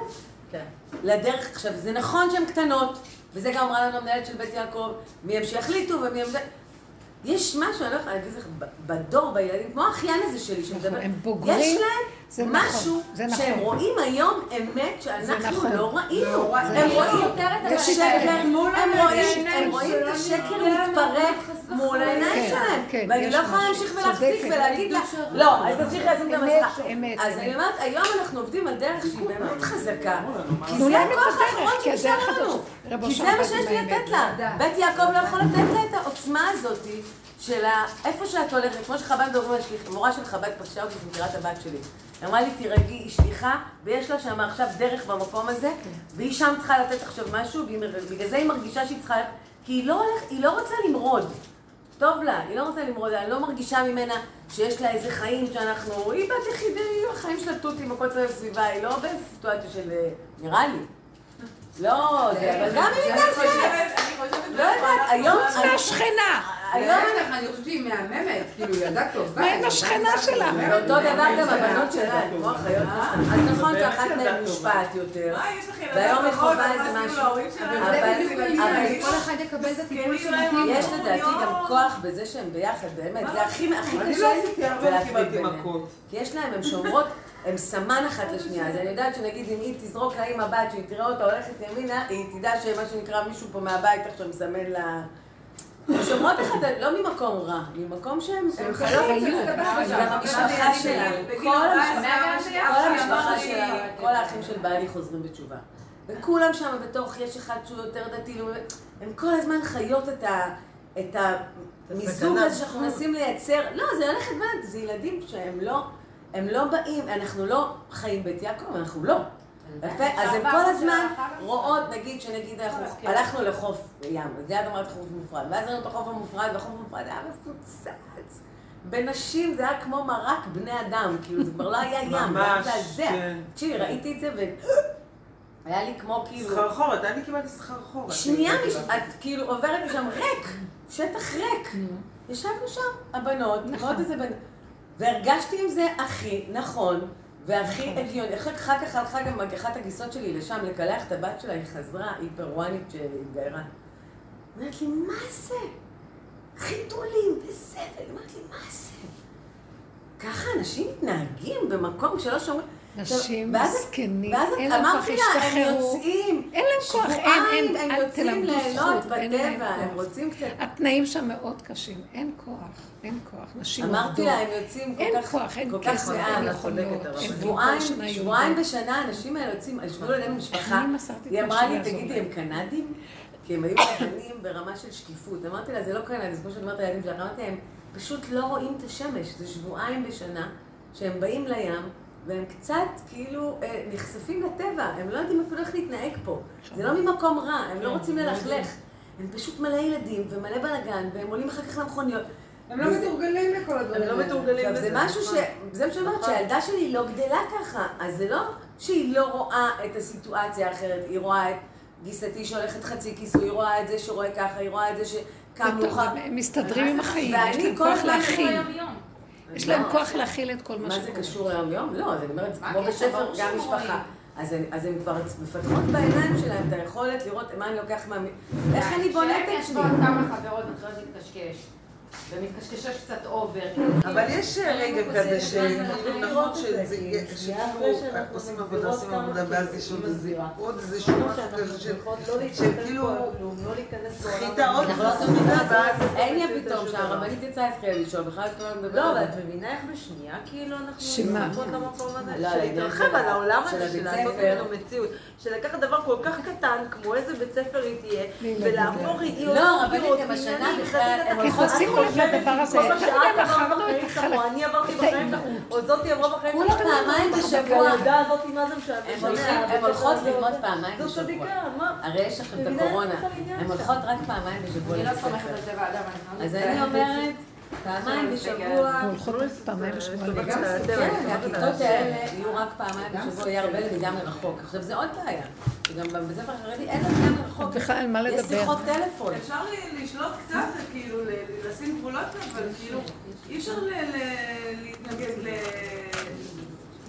לדרך. עכשיו, זה נכון שהן קטנות, וזה גם אמרה לנו המנהלת של בית יעקב, מי הם שיחליטו ומי הם. יש משהו, אני לא יכולה להגיד לך, בדור, בילדים, כמו האחיין הזה שלי שמדבר, הם בוגרים, יש להם נכון, משהו זה נכון. שהם רואים היום אמת שאנחנו נכון. לא ראינו. זה הם נכון. רואים סותרת את השקר, העיניים. הם רואים הם רואים את השקר מתפרק מול העיניים כן, שלהם. כן, ואני יש לא יכולה. להמשיך ולהחזיק. ולהגיד לה, לא, אז תמשיכי לשים את המסכה. אז. אני אומרת, היום אנחנו עובדים על דרך שהיא באמת חזקה. כי זה הכוח האחרון שנשאר לנו. כי זה מה שיש לי לתת. לה. בית יעקב לא יכול לתת לה את העוצמה הזאת של איפה שאת הולכת, כמו שחב"ד מדברים על שליחה, מורה של חב"ד פגשה אותי, מכירה את הבת שלי. אמרה לי, תירגעי, היא שליחה, ויש לה שם עכשיו דרך במקום הזה, והיא שם צריכה לתת עכשיו משהו, ובגלל זה היא מרגישה שהיא צריכה, כי היא לא, הולכת, היא לא רוצה למרוד. טוב לה, היא לא רוצה למרוד, אני לא מרגישה ממנה שיש לה איזה חיים שאנחנו, היא בת יחידה, היא החיים של התותים, הכל סביב סביבה, היא לא בסיטואציה של, אה, נראה לי. לא, זה, אבל גם אם היא אני תעשה. חושבת, אני חושבת... לא יודעת, היום, חוץ מהשכנה. היום, אני חושבת שהיא מהממת, כאילו, ילדה טובה. מה עם השכנה שלה? ואותו דבר גם הבנות שלה, הן כמו אחיות שלך. אז נכון שאחת מהן מושפעת יותר. ילדה והיום היא חווה איזה משהו. אבל- כל אחד יקבל את הטיפול שמתאים. יש לדעתי גם כוח בזה שהן ביחד, באמת. זה הכי הכי אני קשה לא עשיתי הרבה כמעט עם. מכות. כי יש להם, הן שומרות, הן סמן אחת לשנייה. אז אני יודעת שנגיד אם היא תזרוק לאמא בת, שהיא תראה אותה הולכת ימינה, היא תדע שמה שנקרא מישהו פה מהבית עכשיו מסמן לה... הן שומרות אחת, לא ממקום רע, ממקום שהן הן חיות את זה. גם המשפחה בגיל כל 14 המשפחה- שלה, כל האחים של בעלי חוזרים בתשובה. וכולם שם בתוך, יש אחד שהוא יותר דתי, הם כל הזמן חיות את ה... את המיזוג הזה שאנחנו מנסים לייצר, לא, זה ללכת בד, זה ילדים שהם לא, הם לא באים, אנחנו לא חיים בית יעקב, אנחנו לא. יפה, אז הם כל הזמן רואות, נגיד שנגיד אנחנו הלכנו לחוף ים, אז ליד אמרת חוף מופרד, ואז ראינו את החוף המופרד, והחוף המופרד היה מפוצץ. בנשים זה היה כמו מרק בני אדם, כאילו זה כבר לא היה ים, זה היה מזעזע. כן. תקשיבי, ראיתי את זה ו... היה לי כמו כאילו... סחרחורת, אני קיבלתי סחרחורת. שנייה, את כאילו עוברת משם ריק, שטח ריק. ישבנו שם, הבנות, נכון. איזה בנות. והרגשתי עם זה הכי נכון, והכי הגיוני, אחר כך הלכה גם אחת הגיסות שלי לשם לקלח את הבת שלה, היא חזרה, היא פרואנית שהתגיירה. אומרת לי, מה זה? חיתולים וזבל. אמרת לי, מה זה? ככה אנשים מתנהגים במקום שלא שומרים. נשים זקנים, אין להם כוח, אמרתי לה, הם השתחררו. יוצאים. אין להם כוח, אין, שבועיים אין, הם אל יוצאים תלמדו זכות, אין להם בטבע, הם כוח. רוצים קצת... התנאים שם מאוד קשים, אין כוח, אין כוח. נשים עובדות. אמרתי לה, הם יוצאים כל אין כך, כוח, אין כל כך כסף. אין יכולות. אין שבועיים, שבועיים. בשנה האנשים האלה יוצאים, ישבו משפחה. אני מסרתי את היא אמרה לי, תגידי, הם להם." קנדים? כי הם היו לבנים ברמה של שקיפות. אמרתי לה, זה לא קנדי, זה כמו שאני אומרת לילדים שלך, אמרתי להם, פשוט לא רואים את השמש. זה שבועיים בשנה שהם באים לים, והם קצת כאילו אה, נחשפים לטבע, הם לא יודעים אפילו איך להתנהג פה. זה לא ממקום רע, הם לא רוצים ללכלך. הם פשוט מלא ילדים ומלא בלאגן, והם עולים אחר כך למכוניות. הם לא מתורגלים לכל הדברים הם לא. מתורגלים עכשיו, זה. משהו ש... זה מה שאני אומרת, שהילדה שלי לא גדלה ככה. אז זה לא שהיא לא רואה את הסיטואציה האחרת, היא רואה את גיסתי שהולכת חצי כיסוי, היא רואה את זה שרואה ככה, היא רואה את זה שקם מאוחר. הם מסתדרים עם החיים, יש להם כוח. יום-יום. יש להם לא. כוח להכיל את כל מה מה זה שקורה. קשור ליום-יום? לא, אז אני אומרת, כמו בית? ספר, גם משפחה. אז הן- כבר מפתחות בעיניים שלהן את היכולת לראות מה אני לוקח מה... איך אני בונה את עצמי? יושבות כמה חברות מתחילות להתקשקש, ומתקשקש קצת אובר. אבל יש רגע כזה שנכון את שנייה שכאילו עושים עבודה, עושים עבודה, ואז יש עוד איזה, מסבירה. עוד איזה שהוא משהו כזה של של כאילו סחיטה עוד לא סחיטה, את. ואז... אין לי פתאום שהרבנית יצאה התחילה לשאול, בכלל לא מדבר לא, אבל את. מבינה איך בשנייה כאילו אנחנו שמה? לא, על העולם הזה, של לעשות. ממנו מציאות. שלקחת דבר כל כך קטן, כמו איזה בית ספר היא תהיה. ולהפוך היא לא, אבל גם השנה בכלל, הם כי הולכות- תשימו לב לדבר הזה, כל מה שאת עברת בחיים שלך, או אני עברתי בחיים שלך. או זאתי עברה בחיים שלך. פעמיים בשבוע. והילדה הזאת, מה זה משנה? הם הולכות ללמוד פעמיים זו בשבוע. צדיקה, מה? הרי יש לכם את הקורונה, הן? הולכות רק פעמיים בשבוע אני לא סומכת. על טבע האדם, אני אז לא אני. אומרת, פעמיים בשבוע, אנחנו הולכות פעמיים בשבוע. כן, הכיתות האלה יהיו רק פעמיים בשבוע, יהיה הרבה למידה מרחוק. עכשיו, זה עוד בעיה, שגם בבית ספר החרדי אין למידה מרחוק. בכלל מה יש לדבר. שיחות טלפון. אפשר לשלוט קצת, כאילו, לשים גבולות, אבל כאילו, אי אפשר להתנגד ל...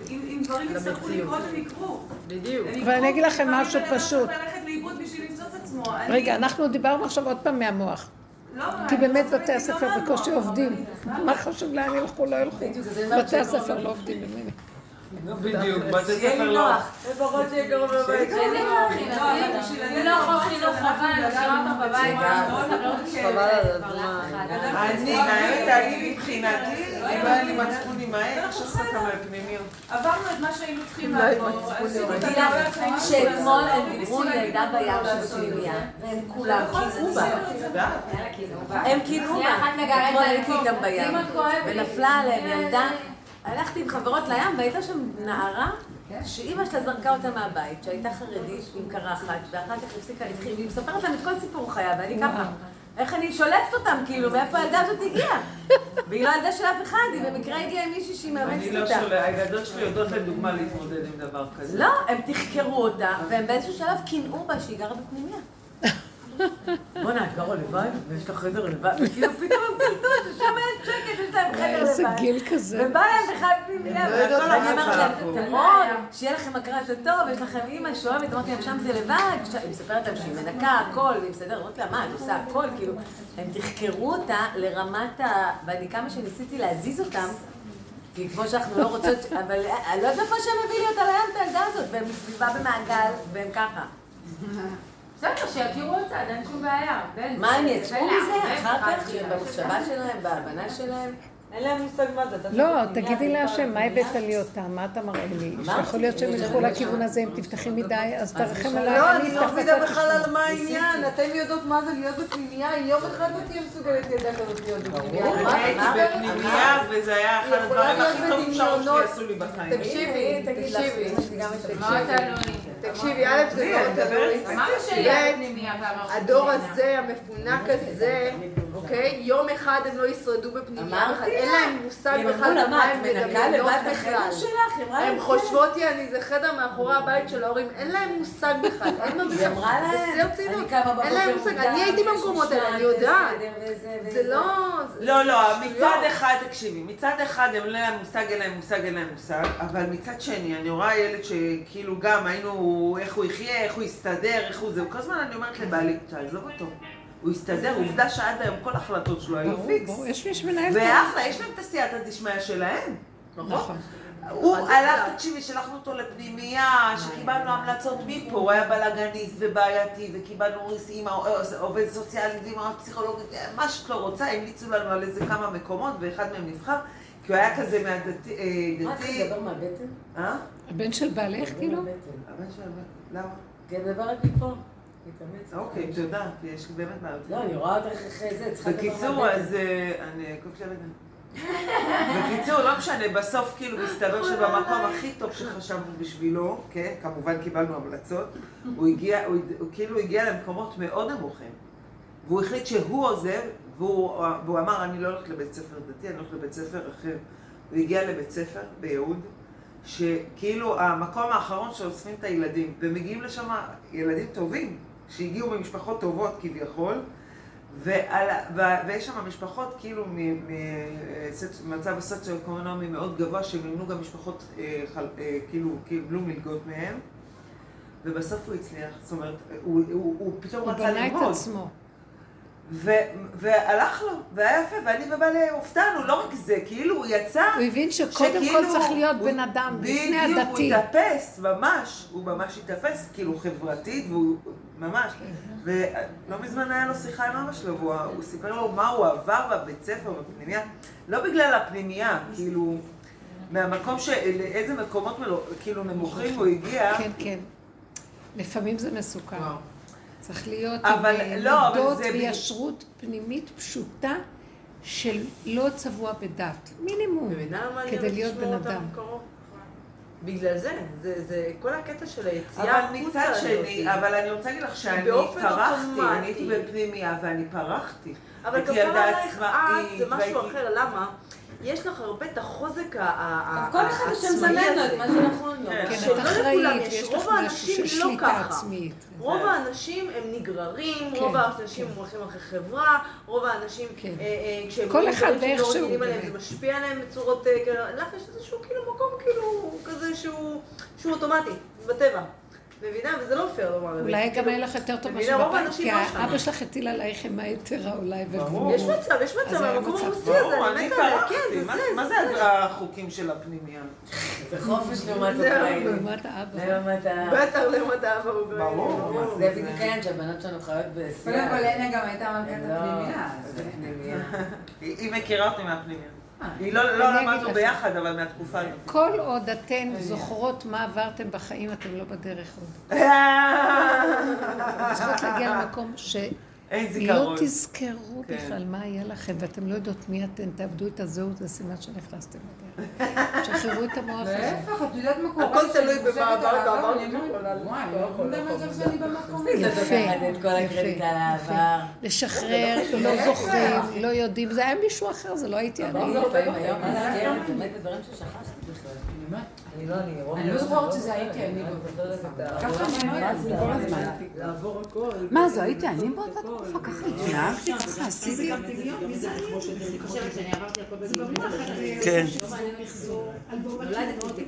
אם דברים יצטרכו לקרות, הם יקרו. בדיוק. אבל אני אגיד לכם משהו פשוט. רגע, אנחנו דיברנו עכשיו עוד פעם מהמוח. לא, כי באמת בתי הספר לא בקושי מהמוח, עובדים. מה חשוב לאן ילכו, לא ילכו. בתי. הספר לא עובדים במילא. בדיוק, בתי שיהיה ספר לי לא. נוח. לפחות שיהיה קרוב לבית. אני לא הכי לא, אני לתת לא יכול אינפורמציה, חינוך אני משאירה אותו בבית. חבל על הזמן. אני, אני מבחינתי, אם לא היה לי מצפון עם העט, אנחנו עכשיו בסדר. כמה פנימיות. עברנו את מה שהיינו צריכים לא לעבור. עם שאתמול הם דיברו להגיד ילדה לא בים שבפנימייה, זה. והם כולם קינאו בה. זה. ואת? יאללה, כאילו. הם קינאו שנייה בה. אתמול הייתי. איתם בים. ונפלה עליהם ילדה. הלכתי עם חברות לים, והייתה שם נערה, שאימא שלה זרקה אותה מהבית, שהייתה חרדית עם קרחת, ואחר כך הפסיקה להתחיל, והיא מספרת להם את כל סיפור חיה, ואני ככה, איך אני שולפת אותם, כאילו, מאיפה הילדה הזאת הגיעה? והיא לא ילדה של אף אחד, היא במקרה הגיעה עם מישהי שהיא אני מאמצת לא אותה. שולח, הילדות שלי יודעות לדוגמה להתמודד עם דבר כזה. לא, הם תחקרו אותה, והם באיזשהו שלב קינאו בה שהיא גרה בפנימיה. בואנה, את גרה לבד? ויש לך חדר לבד? וכאילו פתאום הם קלטו ששם אין שקט, יש להם חדר איזה לבד. גיל כזה. ובא להם בכלל פנימיה, לא יודעות ואני קרה להם, פה. תמרוד, שיהיה לכם הכרת הטוב, יש לכם אימא שאוהבת, אמרתי להם, שם זה לבד, היא מספרת להם שהיא מנקה הכל, והיא מסדרת, אמרתי לה, מה, את עושה הכל, כאילו, הם תחקרו אותה לרמת ה... ואני כמה שניסיתי להזיז אותם, כי כמו שאנחנו לא רוצות, אבל אני לא יודעת איפה שהם הביא לי אותה לים, את הילדה הזאת, והם מסביבה במעגל, והם ככה. בסדר, שיכירו אותה, אין שום בעיה. מה, הם זה יצאו מזה אחר כך, במחשבה שלה. שלהם, בהבנה שלהם? אין להם מושג מה זה. לא, תגידי להשם, מה. הבאת לי אותה? מה אתה מראה לי? שיכול להיות שהם ילכו לכיוון הזה, אם תפתחי מדי, אז תרחם עליי. לא, אני לא מבינה בכלל. על מה העניין. אתם יודעות מה זה להיות בפנימייה, יום אחד לא תהיה מסוגלת כזאת להיות בפנימייה. ברור. הייתי בפנימייה, וזה היה אחד הדברים הכי טובים שההורים שלי בדמיונות. עשו לי בחיים. תקשיבי, תקשיבי. תקשיבי, א', זה מאוד מדברת תלוי. הדור הזה, המפונק הזה, אוקיי? יום אחד הם לא ישרדו בפנימייה אמרתי בכלל. אין לה. להם מושג הם בכלל במה מה, הם מדמיינות בכלל. הן להם, חושבות, יעני, זה חדר מאחורי הבית של ההורים, אין להם מושג בכלל. אין מה היא. אמרה להם. אני קמה אין להם בבוקר מושג. אני הייתי במקומות האלה, אני יודעת. זה. לא... לא, לא, שטויות. מצד אחד, תקשיבי, מצד אחד הם אין להם מושג, אין להם מושג, אין להם מושג, אבל מצד שני, אני רואה ילד שכאילו גם היינו, איך הוא יחיה, איך הוא יסתדר, איך הוא זה, כל הזמן אני אומרת לבעלי, תעזוב אותו, הוא יסתדר, עובדה שעד היום כל ההחלטות שלו היו פיקס. ברור, יש מי שמנהל את זה. ואחלה, יש להם את הסייעתא דשמיא שלהם, נכון? נכון. הוא הלך. תקשיבי, שלחנו אותו לפנימייה, שקיבלנו המלצות מפה, הוא היה בלאגניסט ובעייתי, וקיבלנו עם העובד סוציאלי ועם הפסיכולוגית, מה שאת לא רוצה, המליצו לנו על איזה כמה מקומות, ואחד מהם נבחר, כי הוא היה כזה מהדתי, אה, מה, אתה מדבר מהבטן? אה? הבן של בעלך, כאילו? הבן של הבן, למה? כן, מדברת מפה. אוקיי, תודה, כי יש באמת בעיות. לא, אני רואה אותך אחרי זה, צריכה לדבר בקיצור. אז אה, אני... הבטן. בקיצור, לא משנה, בסוף כאילו מסתבר שבמקום הכי טוב שחשבנו בשבילו, כן, כמובן קיבלנו המלצות, הוא הגיע, הוא, הוא כאילו הגיע למקומות מאוד נמוכים. והוא החליט שהוא עוזב, והוא, והוא אמר, אני לא הולך לבית ספר דתי, אני הולך לבית ספר אחר. הוא הגיע לבית ספר ביהוד, שכאילו המקום האחרון שאוספים את הילדים, ומגיעים לשם ילדים טובים, שהגיעו ממשפחות טובות כביכול, ועל, ו, ויש שם משפחות כאילו ממצב הסוציו-אקונומי מאוד גבוה, שמימנו גם משפחות אה, חל, אה, כאילו קיבלו מלגות מהם, ובסוף הוא הצליח, זאת אומרת, הוא, הוא, הוא פתאום הוא רצה בנה את ללמוד. עצמו. ו, והלך לו, והיה יפה, ואני ובעלי הופתענו, לא רק זה, כאילו הוא יצא, הוא הבין שקודם כל שכאילו צריך להיות הוא- בן אדם, לפני בדיוק, הדתי. הוא התאפס, ממש, הוא ממש התאפס, כאילו חברתית, והוא ממש, ולא מזמן היה לו שיחה עם אבא שלו, והוא הוא סיפר לו מה הוא עבר בבית ספר, בפנימייה, לא בגלל הפנימייה, כאילו, מהמקום של איזה מקומות מלו, כאילו נמוכים הוא הגיע, כן, כן. לפעמים זה מסוכן. צריך להיות אבל עם לא, אבל מידות זה ב- וישרות פנימית פשוטה של לא צבוע בדת. מינימום. אני כדי להיות בן אדם. בגלל זה, זה, זה כל הקטע של היציאה אבל החוצה מצד הזאת. שני, אבל אני רוצה להגיד לך שאני פרחתי. אני הייתי בפנימייה ואני פרחתי. אבל כפרה ילדה עלייך את, זה משהו אחר, למה? יש לך הרבה את החוזק ה- ה- כל אחד יש שם העצמאי זמן לו. את מה שנכון לו. כן. כן, שלא את אחראית, לכולם יש, רוב לך משהו האנשים של לא שליטה ככה. עצמית. רוב האנשים הם נגררים, כן, רוב האנשים כן. הולכים אחרי חברה, רוב האנשים, כן. אה, אה, כשהם כל רואים אחד דברים לא שהוא, רגילים עליהם. זה משפיע עליהם בצורות אה, כאלה, לך יש איזשהו כאילו מקום כאילו כזה שהוא אוטומטי, בטבע. מבינה? וזה לא פייר לומר את זה. אולי גם כאילו, היה לך יותר טוב? משהו בבית, כי לא. האבא שלך הטיל עלייך אימה יתרה אולי ברור. יש מצב, יש מצב, המקום. הרוסי הזה, אני מתה פרחתי, כן, זה מה- זה, מה זה. החוקים של הפנימייה? זה חופש לעומת. אוקראינים. לעומת האבא. לעומת ה... בטח למדע באוקראינה. ברור. זה בדיוק העניין שהבנות שלנו חיות קודם בשיאה. כל, לנה גם הייתה מלכת לא- פנימייה. היא היא מכירה אותי מהפנימייה. אה. היא לא לא למדנו. ביחד, אבל מהתקופה הזאת. כל עוד אתן זוכרות מה עברתם בחיים, אתם לא בדרך עוד. אתן צריכות להגיע למקום שלא אין זיכרון. תזכרו כן. בכלל מה היה לכם, ואתם לא יודעות מי אתן, תאבדו את הזהות, זה סימן שנכנסתם לדרך. שחררו את המוח הזה. להפך, את יודעת מה קורה? הכל תלוי במה עברת, לא לא לא על העבר. לשחרר, לא זוכרים, לא יודעים, זה היה מישהו אחר, זה לא הייתי אני. אני לא, אני רוב אני לא הזמן זוכרת לא שזה הייתי אני אני באותו זוכרת את ה- ככה אני אומרת, זה כל הזמן. לעבור הכל. מה, זו הייתי אני באותה תקופה? ככה התנהגתי, ככה עשיתי? כן.